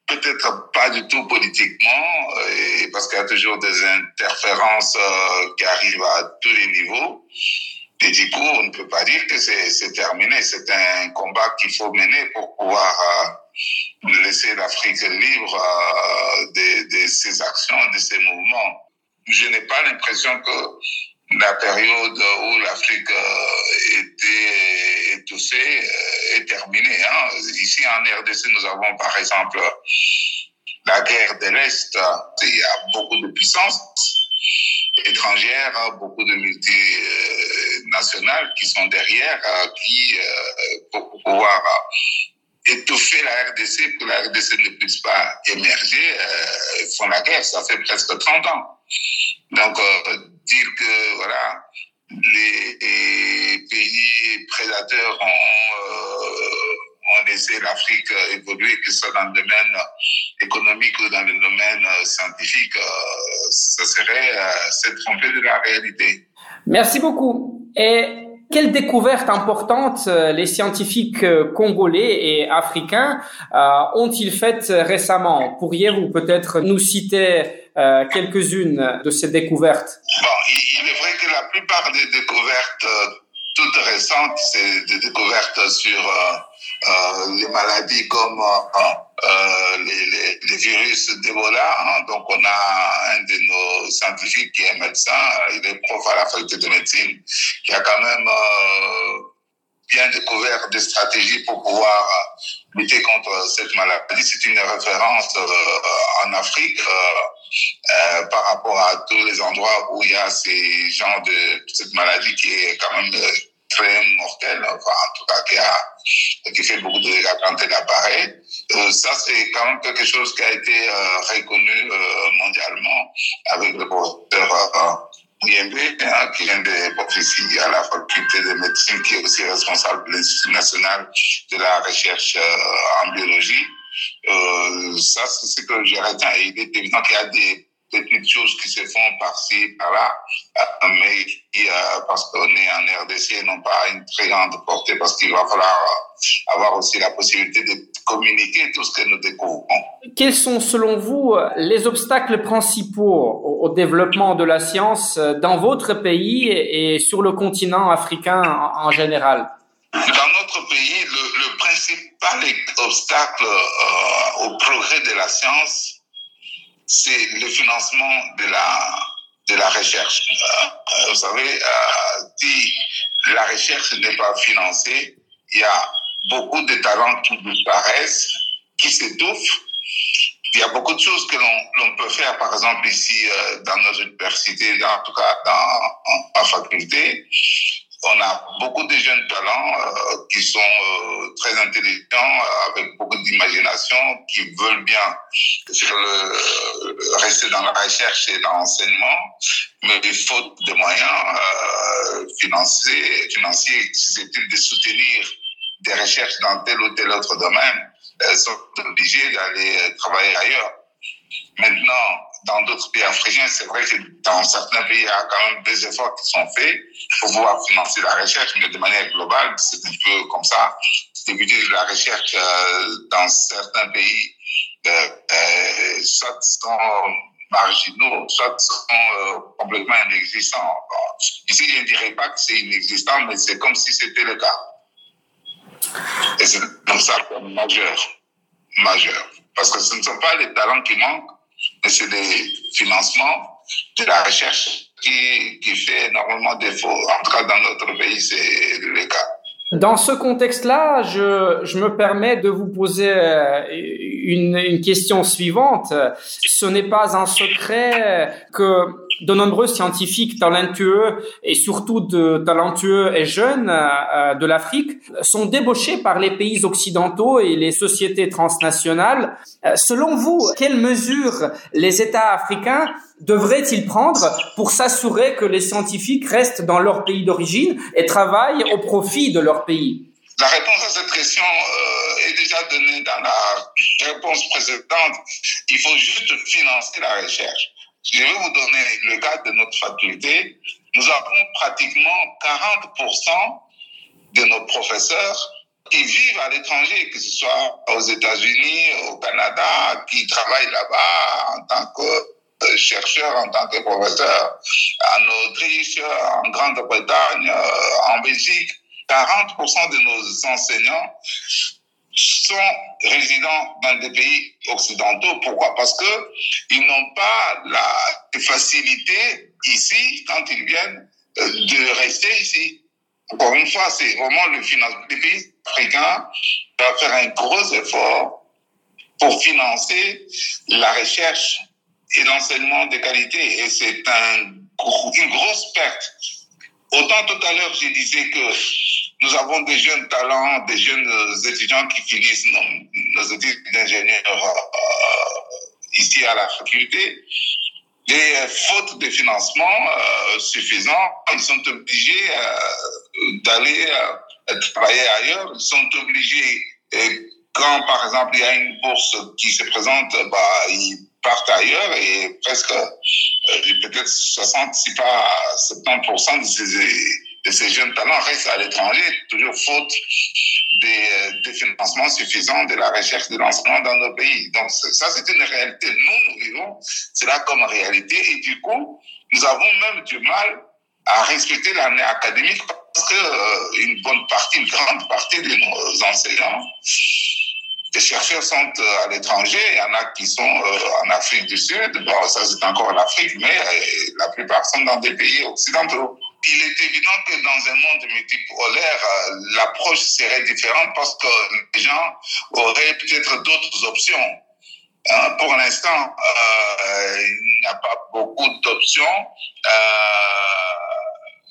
Peut-être pas du tout politiquement, et parce qu'il y a toujours des interférences euh, qui arrivent à tous les niveaux. Et du coup, on ne peut pas dire que c'est terminé. C'est un combat qu'il faut mener pour pouvoir euh, laisser l'Afrique libre euh, de, de, ses actions, de ses mouvements. Je n'ai pas l'impression que la période où l'Afrique euh, était étouffée euh, est terminée. Hein. Ici en RDC, nous avons par exemple la guerre de l'Est. Il y a beaucoup de puissances étrangères, beaucoup de multinationales qui sont derrière, qui, pour pouvoir étouffer la RDC, pour que la RDC ne puisse pas émerger, font la guerre. Ça fait presque 30 ans. Donc, dire que, voilà, les, les pays prédateurs ont on laissé l'Afrique évoluer, que ce soit dans le domaine économique ou dans le domaine scientifique, ce serait se tromper de la réalité.
Merci beaucoup. Et quelle découverte importante les scientifiques congolais et africains ont-ils faites récemment? Pourriez-vous peut-être nous citer quelques-unes de ces découvertes?
Bon, Il est vrai que la plupart des découvertes toutes récentes, c'est des découvertes sur euh, les maladies comme euh, les, les, les, virus d'Ebola. Hein. Donc, on a un de nos scientifiques qui est médecin, il est prof à la faculté de médecine, qui a quand même euh, bien découvert des stratégies pour pouvoir lutter contre cette maladie. C'est une référence en Afrique. Euh, par rapport à tous les endroits où il y a ces gens de cette maladie qui est quand même très mortelle, enfin en tout cas qui a qui fait beaucoup de dégâts quand elle apparaît. Euh, ça, c'est quand même quelque chose qui a été euh, reconnu euh, mondialement avec le professeur Muyembe, hein, qui vient de professeurs à la faculté de médecine, qui est aussi responsable de l'Institut national de la recherche en biologie. Ça, c'est ce que j'ai. Il est évident qu'il y a des petites choses qui se font par-ci, par-là, mais qui, parce qu'on est en RDC, n'ont pas une très grande portée, parce qu'il va falloir avoir aussi la possibilité de communiquer tout ce que nous découvrons.
Quels sont, selon vous, les obstacles principaux au développement de la science dans votre pays et sur le continent africain en général?
Dans notre pays, le, principal obstacle euh, au progrès de la science, c'est le financement de la, de la recherche. Euh, vous savez, euh, si la recherche n'est pas financée, il y a beaucoup de talents qui disparaissent, qui s'étouffent. il y a beaucoup de choses que l'on peut faire, par exemple ici dans nos universités, en tout cas dans en faculté on a beaucoup de jeunes talents euh, qui sont euh, très intelligents, euh, avec beaucoup d'imagination, qui veulent bien rester dans la recherche et l'enseignement, mais faute de moyens financiers, financiers susceptibles de soutenir des recherches dans tel ou tel autre domaine, elles sont obligées d'aller travailler ailleurs. Maintenant, dans d'autres pays africains, c'est vrai que dans certains pays, il y a quand même des efforts qui sont faits pour pouvoir financer la recherche, mais de manière globale, c'est un peu comme ça. C'est de la recherche euh, dans certains pays, euh, euh, soit sont marginaux, soit sont euh, complètement inexistants. ici, je ne dirais pas que c'est inexistant, mais c'est comme si c'était le cas. Et c'est comme ça majeur, majeur. Parce que ce ne sont pas les talents qui manquent, mais c'est des financements de la recherche qui, qui fait énormément défaut. En tout cas, dans notre pays, c'est le cas.
Dans ce contexte-là, je, je, me permets de vous poser euh, une, une question suivante. Ce n'est pas un secret que de nombreux scientifiques talentueux et surtout de talentueux et jeunes euh, de l'Afrique sont débauchés par les pays occidentaux et les sociétés transnationales. Euh, selon vous, quelles mesures les États africains devraient-ils prendre pour s'assurer que les scientifiques restent dans leur pays d'origine et travaillent au profit de leur pays?
La réponse à cette question euh, est déjà donnée dans la réponse précédente. Il faut juste financer la recherche. Je vais vous donner le cas de notre faculté. Nous avons pratiquement 40% de nos professeurs qui vivent à l'étranger, que ce soit aux États-Unis, au Canada, qui travaillent là-bas en tant que chercheurs, en tant que professeurs, en Autriche, en Grande-Bretagne, en Belgique. 40% de nos enseignants sont résidents dans des pays occidentaux. Pourquoi? Parce que ils n'ont pas la facilité ici, quand ils viennent, euh, de rester ici. Encore une fois, c'est vraiment le financement. Les pays africains doivent faire un gros effort pour financer la recherche et l'enseignement de qualité. Et c'est un, une grosse perte. Autant tout à l'heure, je disais que nous avons des jeunes talents, des jeunes étudiants qui finissent nos, études d'ingénieur euh, ici à la faculté. Des fautes de financement euh, suffisants, ils sont obligés euh, d'aller travailler ailleurs. Ils sont obligés, quand par exemple il y a une bourse qui se présente, bah, ils partent ailleurs et presque peut-être 60, si pas 70% de ces de ces jeunes talents restent à l'étranger, toujours faute des, financements suffisants de la recherche de l'enseignement dans nos pays. Donc ça, c'est une réalité. Nous, nous vivons cela comme réalité et du coup, nous avons même du mal à respecter l'année académique parce que euh, une bonne partie, une grande partie de nos enseignants, les chercheurs sont euh, à l'étranger. Il y en a qui sont euh, en Afrique du Sud. Bon, ça c'est encore l'Afrique, mais la plupart sont dans des pays occidentaux il est évident que dans un monde multipolaire, euh, l'approche serait différente parce que les gens auraient peut-être d'autres options. Hein, pour l'instant, euh, il n'y a pas beaucoup d'options. Euh,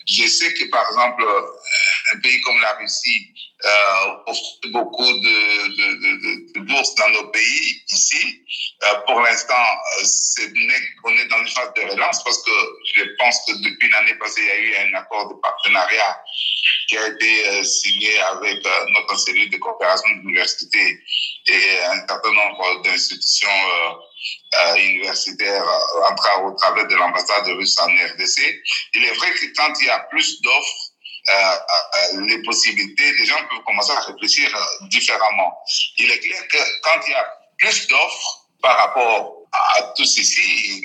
je sais que, par exemple, un pays comme la Russie euh, beaucoup de, de, de, de, bourses dans nos pays ici. Euh, pour l'instant, euh, on est dans une phase de relance parce que je pense que depuis l'année passée, il y a eu un accord de partenariat qui a été signé avec notre cellule de coopération d'université et un certain nombre d'institutions universitaires au travers de l'ambassade russe en RDC. Il est vrai que quand il y a plus d'offres, les possibilités, les gens peuvent commencer à réfléchir euh, différemment. Il est clair que quand il y a plus d'offres par rapport à tout ceci,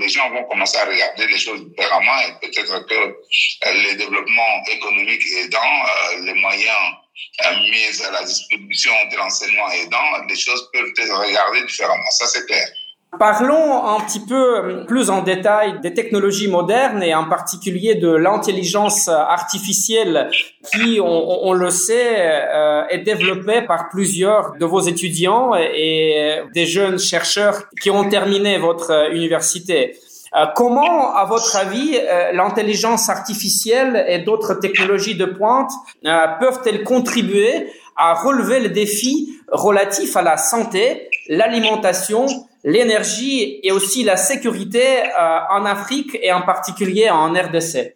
les, gens vont commencer à regarder les choses différemment et peut-être que les développements économiques aidant, les moyens mis à la distribution de l'enseignement aidant, les choses peuvent être regardées différemment. Ça, c'est clair.
Parlons un petit peu plus en détail des technologies modernes et en particulier de l'intelligence artificielle qui, on, le sait, euh, est développée par plusieurs de vos étudiants et des jeunes chercheurs qui ont terminé votre université. Euh, comment, à votre avis, euh, l'intelligence artificielle et d'autres technologies de pointe peuvent-elles contribuer à relever le défi relatif à la santé, l'alimentation, l'énergie et aussi la sécurité euh, en Afrique et en particulier en RDC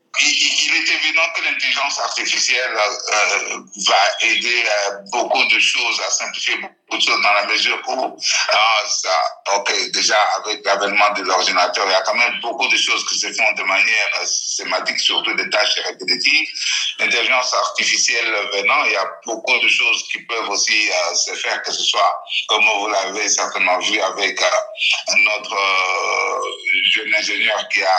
évident que l'intelligence artificielle euh, va aider euh, beaucoup de choses, à simplifier beaucoup de choses dans la mesure où, ah, ça, ok, déjà avec l'avènement de l'ordinateur, il y a quand même beaucoup de choses qui se font de manière euh, systématique, surtout des tâches répétitives. L'intelligence artificielle venant, il y a beaucoup de choses qui peuvent aussi se faire, que ce soit, comme vous l'avez certainement vu avec notre jeune ingénieur qui a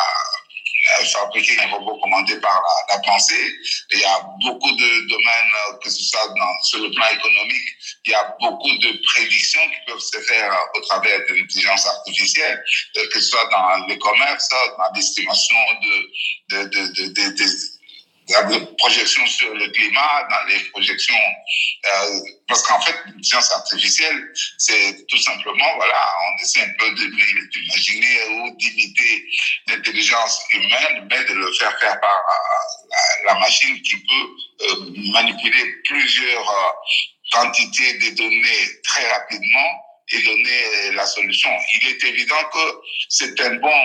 fabriquer un robot commandé par la, pensée. Il y a beaucoup de domaines, euh, que ce soit dans, sur le plan économique, il y a beaucoup de prédictions qui peuvent se faire euh, au travers de l'intelligence artificielle, euh, que ce soit dans le commerce, dans l'estimation de, de, de, de, de des projections sur le climat, dans les projections, euh, parce qu'en fait, l'intelligence artificielle, c'est tout simplement, voilà, on essaie un peu d'imaginer ou d'imiter l'intelligence humaine, mais de le faire faire par euh, la, machine qui peut euh, manipuler plusieurs euh, quantités de données très rapidement et donner la solution. Il est évident que c'est un bon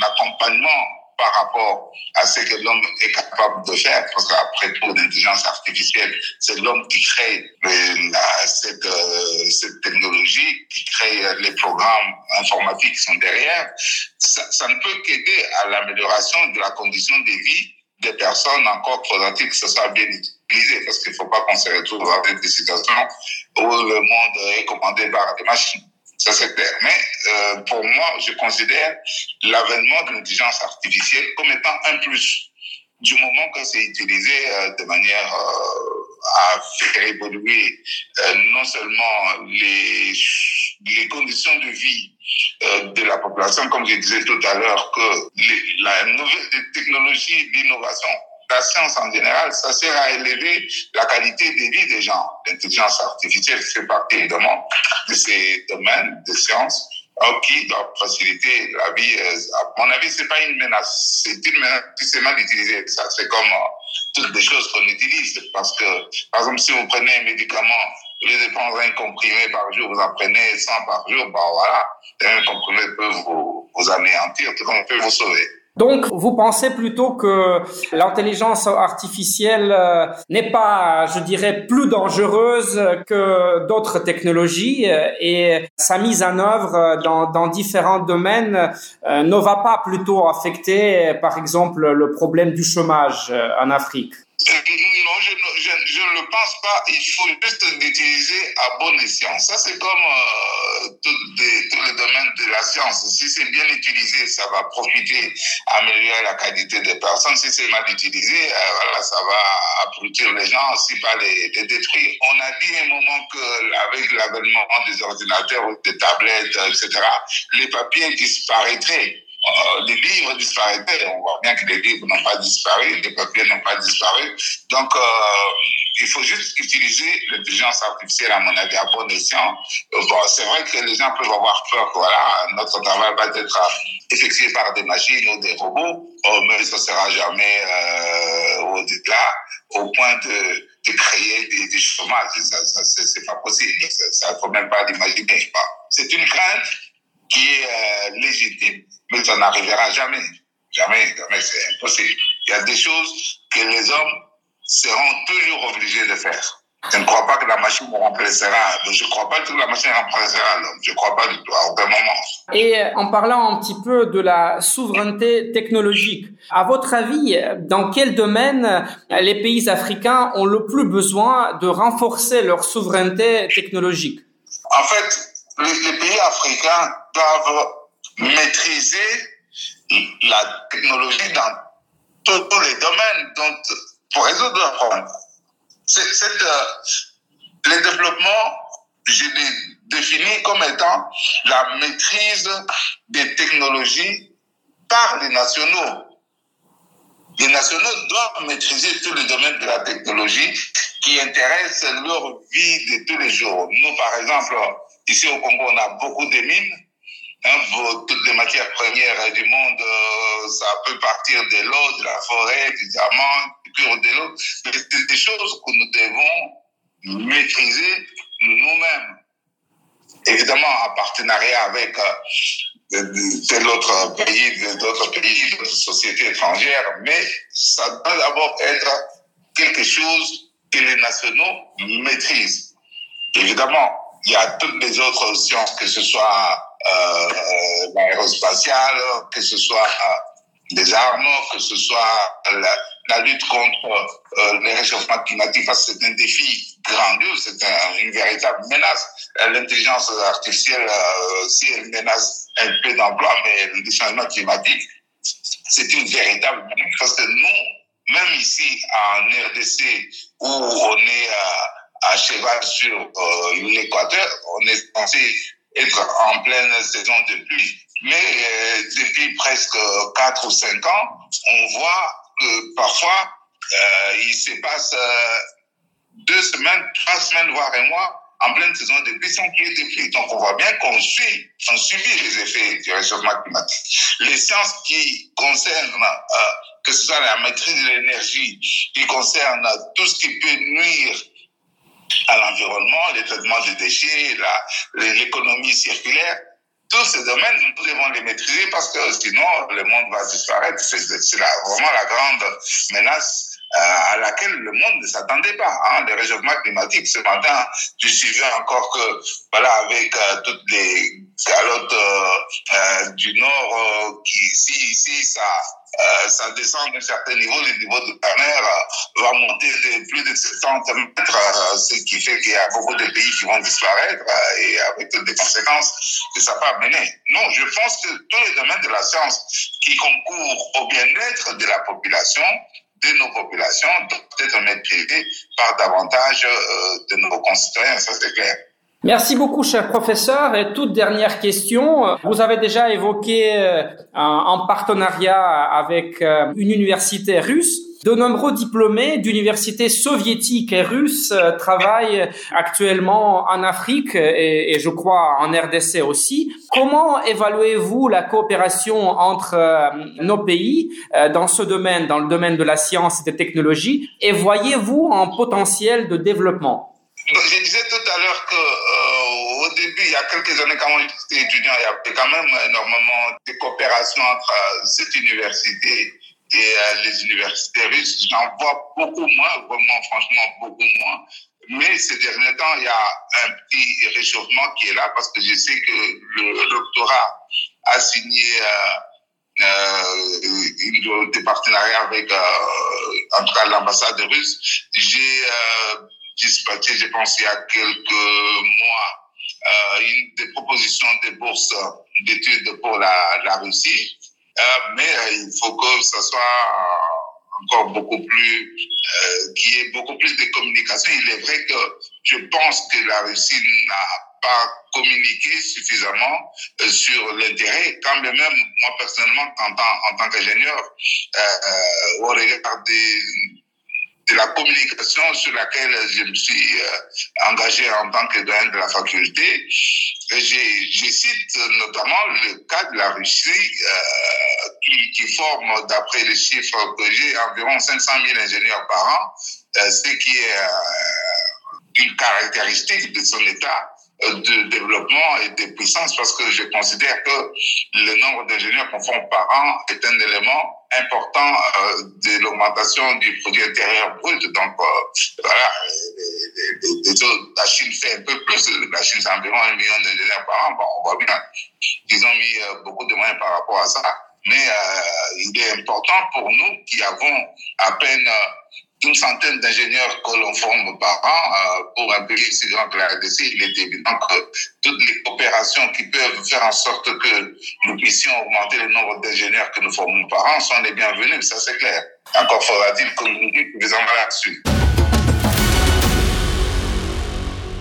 accompagnement par rapport à ce que l'homme est capable de faire, parce qu'après tout, l'intelligence artificielle, c'est l'homme qui crée la, cette, euh, cette technologie, qui crée les programmes informatiques qui sont derrière. Ça, ça ne peut qu'aider à l'amélioration de la condition de vie des personnes encore faudra-t-il que ce soit bien utilisé parce qu'il ne faut pas qu'on se retrouve dans des situations où le monde est commandé par des machines. Ça, c'est clair. Mais euh, pour moi, je considère l'avènement de l'intelligence artificielle comme étant un plus du moment que c'est utilisé euh, de manière euh, à faire évoluer euh, non seulement les, les conditions de vie euh, de la population, comme je disais tout à l'heure, que la nouvelle technologie d'innovation la science en général, ça sert à élever la qualité de vie des gens. L'intelligence artificielle fait partie évidemment de ces domaines de science qui doivent faciliter la vie. Euh, à mon avis, c'est pas une menace, c'est une menace qui mal utilisée. Ça, c'est comme euh, toutes les choses qu'on utilise. Parce que, par exemple, si vous prenez un médicament, au lieu de prendre un comprimé par jour, vous en prenez 100 par jour, ben voilà, un comprimé peut vous, vous anéantir, tout comme peut vous sauver.
Donc, vous pensez plutôt que l'intelligence artificielle euh, n'est pas, je dirais, plus dangereuse que d'autres technologies euh, et sa mise en œuvre dans, différents domaines euh, ne va pas plutôt affecter, par exemple, le problème du chômage en Afrique?
Non, je, ne pense pas. Il faut juste l'utiliser à bon escient. Ça, c'est comme euh, tous les domaines de la science. Si c'est bien utilisé, ça va profiter, améliorer la qualité des personnes. Si c'est mal utilisé, euh, voilà, ça va abrutir les gens, aussi pas les, les, détruire. On a dit un moment qu'avec l'avènement des ordinateurs, des tablettes, etc., les papiers disparaîtraient. Euh, les livres disparaîtraient. On voit bien que les livres n'ont pas disparu, les papiers n'ont pas disparu. Donc, euh, il faut juste utiliser l'intelligence artificielle, à mon avis, à bon escient. Euh, bon, c'est vrai que les gens peuvent avoir peur que voilà, notre travail va être effectué par des machines ou des robots, oh, mais ça ne sera jamais euh, au-delà, au point de, créer des, des chômages. Ça c'est pas possible. Ça ne faut même pas l'imaginer. C'est une crainte qui est euh, légitime, mais ça n'arrivera jamais. Jamais, jamais, c'est impossible. Il y a des choses que les hommes seront toujours obligés de faire. Je ne crois pas que la machine remplacera. Je ne crois pas que la machine remplacera l'homme. Je ne crois pas du tout, à aucun moment.
Et euh, en parlant un petit peu de la souveraineté technologique, à votre avis, dans quel domaine euh, les pays africains ont le plus besoin de renforcer leur souveraineté technologique?
En fait, les, pays africains doivent maîtriser la technologie dans tous les domaines dont, pour résoudre leurs problèmes. C'est, euh, le développement, je l'ai définie comme étant la maîtrise des technologies par les nationaux. Les nationaux doivent maîtriser tous les domaines de la technologie qui intéressent leur vie de tous les jours. Nous, par exemple, ici au Congo, on a beaucoup de mines. Hein, toutes les matières premières du monde, euh, ça peut partir de l'eau, de la forêt, du diamant, du de l'eau. C'est des choses que nous devons maîtriser nous-mêmes. Évidemment, en partenariat avec euh, tel autre pays, d'autres pays, d'autres sociétés étrangères, mais ça doit d'abord être quelque chose que les nationaux maîtrisent. Évidemment, il y a toutes les autres sciences, que ce soit euh, l'aérospatiale, que ce soit des armes, que ce soit la, lutte contre euh, les réchauffements climatiques, parce que c'est un défi grandiose, c'est une véritable menace. L'intelligence artificielle, euh, si elle menace un peu d'emploi, mais le changement climatique, c'est une véritable menace, parce que nous, même ici en RDC, où on est à cheval sur euh, l'équateur, on est censé être en pleine saison de pluie. Mais euh, depuis presque 4 ou 5 ans, on voit que parfois, euh, il se passe deux semaines, trois semaines, voire un mois, en pleine saison de pluie sans qu'il y ait de pluie. Donc on voit bien qu'on suit, on subit les effets du réchauffement climatique. Les sciences qui concernent, que ce soit la maîtrise de l'énergie, qui concernent tout ce qui peut nuire à l'environnement, le traitement des déchets, l'économie circulaire. Tous ces domaines, nous devons les maîtriser parce que sinon, le monde va disparaître. C'est vraiment la grande menace euh, à laquelle le monde ne s'attendait pas. Hein, le réchauffement climatique, ce matin, tu suivais encore que, voilà, avec euh, toutes les calottes euh, du Nord, qui ici, ici, ça euh, ça descend d'un certain niveau, le niveau de la mer euh, va monter de plus de 70 mètres, euh, ce qui fait qu'il y a beaucoup de pays qui vont disparaître et avec les conséquences que ça peut amener. Non, je pense que tous les domaines de la science qui concourent au bien-être de la population, de nos populations, doivent être maîtrisés par davantage de nos concitoyens, ça c'est clair.
Merci beaucoup, cher professeur. Et toute dernière question. Vous avez déjà évoqué euh, un, partenariat avec euh, une université russe. De nombreux diplômés d'universités soviétiques et russes euh, travaillent actuellement en Afrique et, et, je crois en RDC aussi. Comment évaluez-vous la coopération entre nos pays dans ce domaine, dans le domaine de la science et des technologies, et voyez-vous un potentiel de développement?
Je disais tout à l'heure que il y a quelques années, quand j'étais étudiant, il y avait quand même énormément de coopération entre euh, cette université et euh, les universités russes. J'en vois beaucoup moins, vraiment, franchement, beaucoup moins. Mais ces derniers temps, il y a un petit réchauffement qui est là parce que je sais que le doctorat a signé euh, euh, des partenariats avec, en tout cas, l'ambassade russe. J'ai dispatché, je pense, il y a quelques mois, euh, une, des propositions de bourses d'études pour la, la Russie, euh, mais euh, il faut que ce soit encore beaucoup plus, euh, qu'il y ait beaucoup plus de communication. Il est vrai que je pense que la Russie n'a pas communiqué suffisamment sur l'intérêt, quand même, moi personnellement, en tant, en tant qu'ingénieur, au regard des de la communication sur laquelle je me suis euh, engagé en tant que doyen de la faculté. Je cite notamment le cas de la Russie euh, qui, qui, forme, d'après les chiffres que j'ai, environ 500 000 ingénieurs par an, euh, ce qui est euh, une caractéristique de son État de développement et de puissance parce que je considère que le nombre d'ingénieurs qu'on forme par an est un élément important euh, de l'augmentation du produit intérieur brut. Donc, euh, voilà, la Chine fait un peu plus. La Chine, c'est environ un million d'ingénieurs par an. Bon, on voit bien qu'ils ont mis euh, beaucoup de moyens par rapport à ça. Mais euh, il est important pour nous qui avons à peine une centaine d'ingénieurs que l'on forme par an euh, pour un pays si grand que la RDC, il est évident que toutes les coopérations qui peuvent faire en sorte que nous puissions augmenter le nombre d'ingénieurs que nous formons par an sont les bienvenus, ça c'est clair. Encore faudra-t-il communiquer suffisamment là-dessus.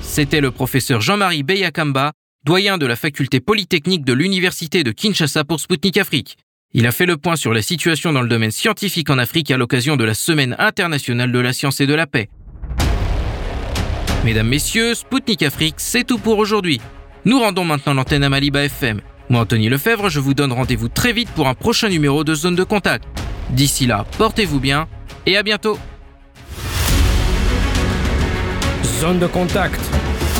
C'était le professeur Jean-Marie Beyakamba, doyen de la faculté polytechnique de l'université de Kinshasa pour Spoutnik Afrique. Il a fait le point sur la situation dans le domaine scientifique en Afrique à l'occasion de la Semaine internationale de la science et de la paix. Mesdames, Messieurs, Spoutnik Afrique, c'est tout pour aujourd'hui. Nous rendons maintenant l'antenne à Maliba FM. Moi, Anthony Lefebvre, je vous donne rendez-vous très vite pour un prochain numéro de Zone de Contact. D'ici là, portez-vous bien et à bientôt.
Zone de Contact,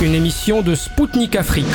une émission de Spoutnik Afrique.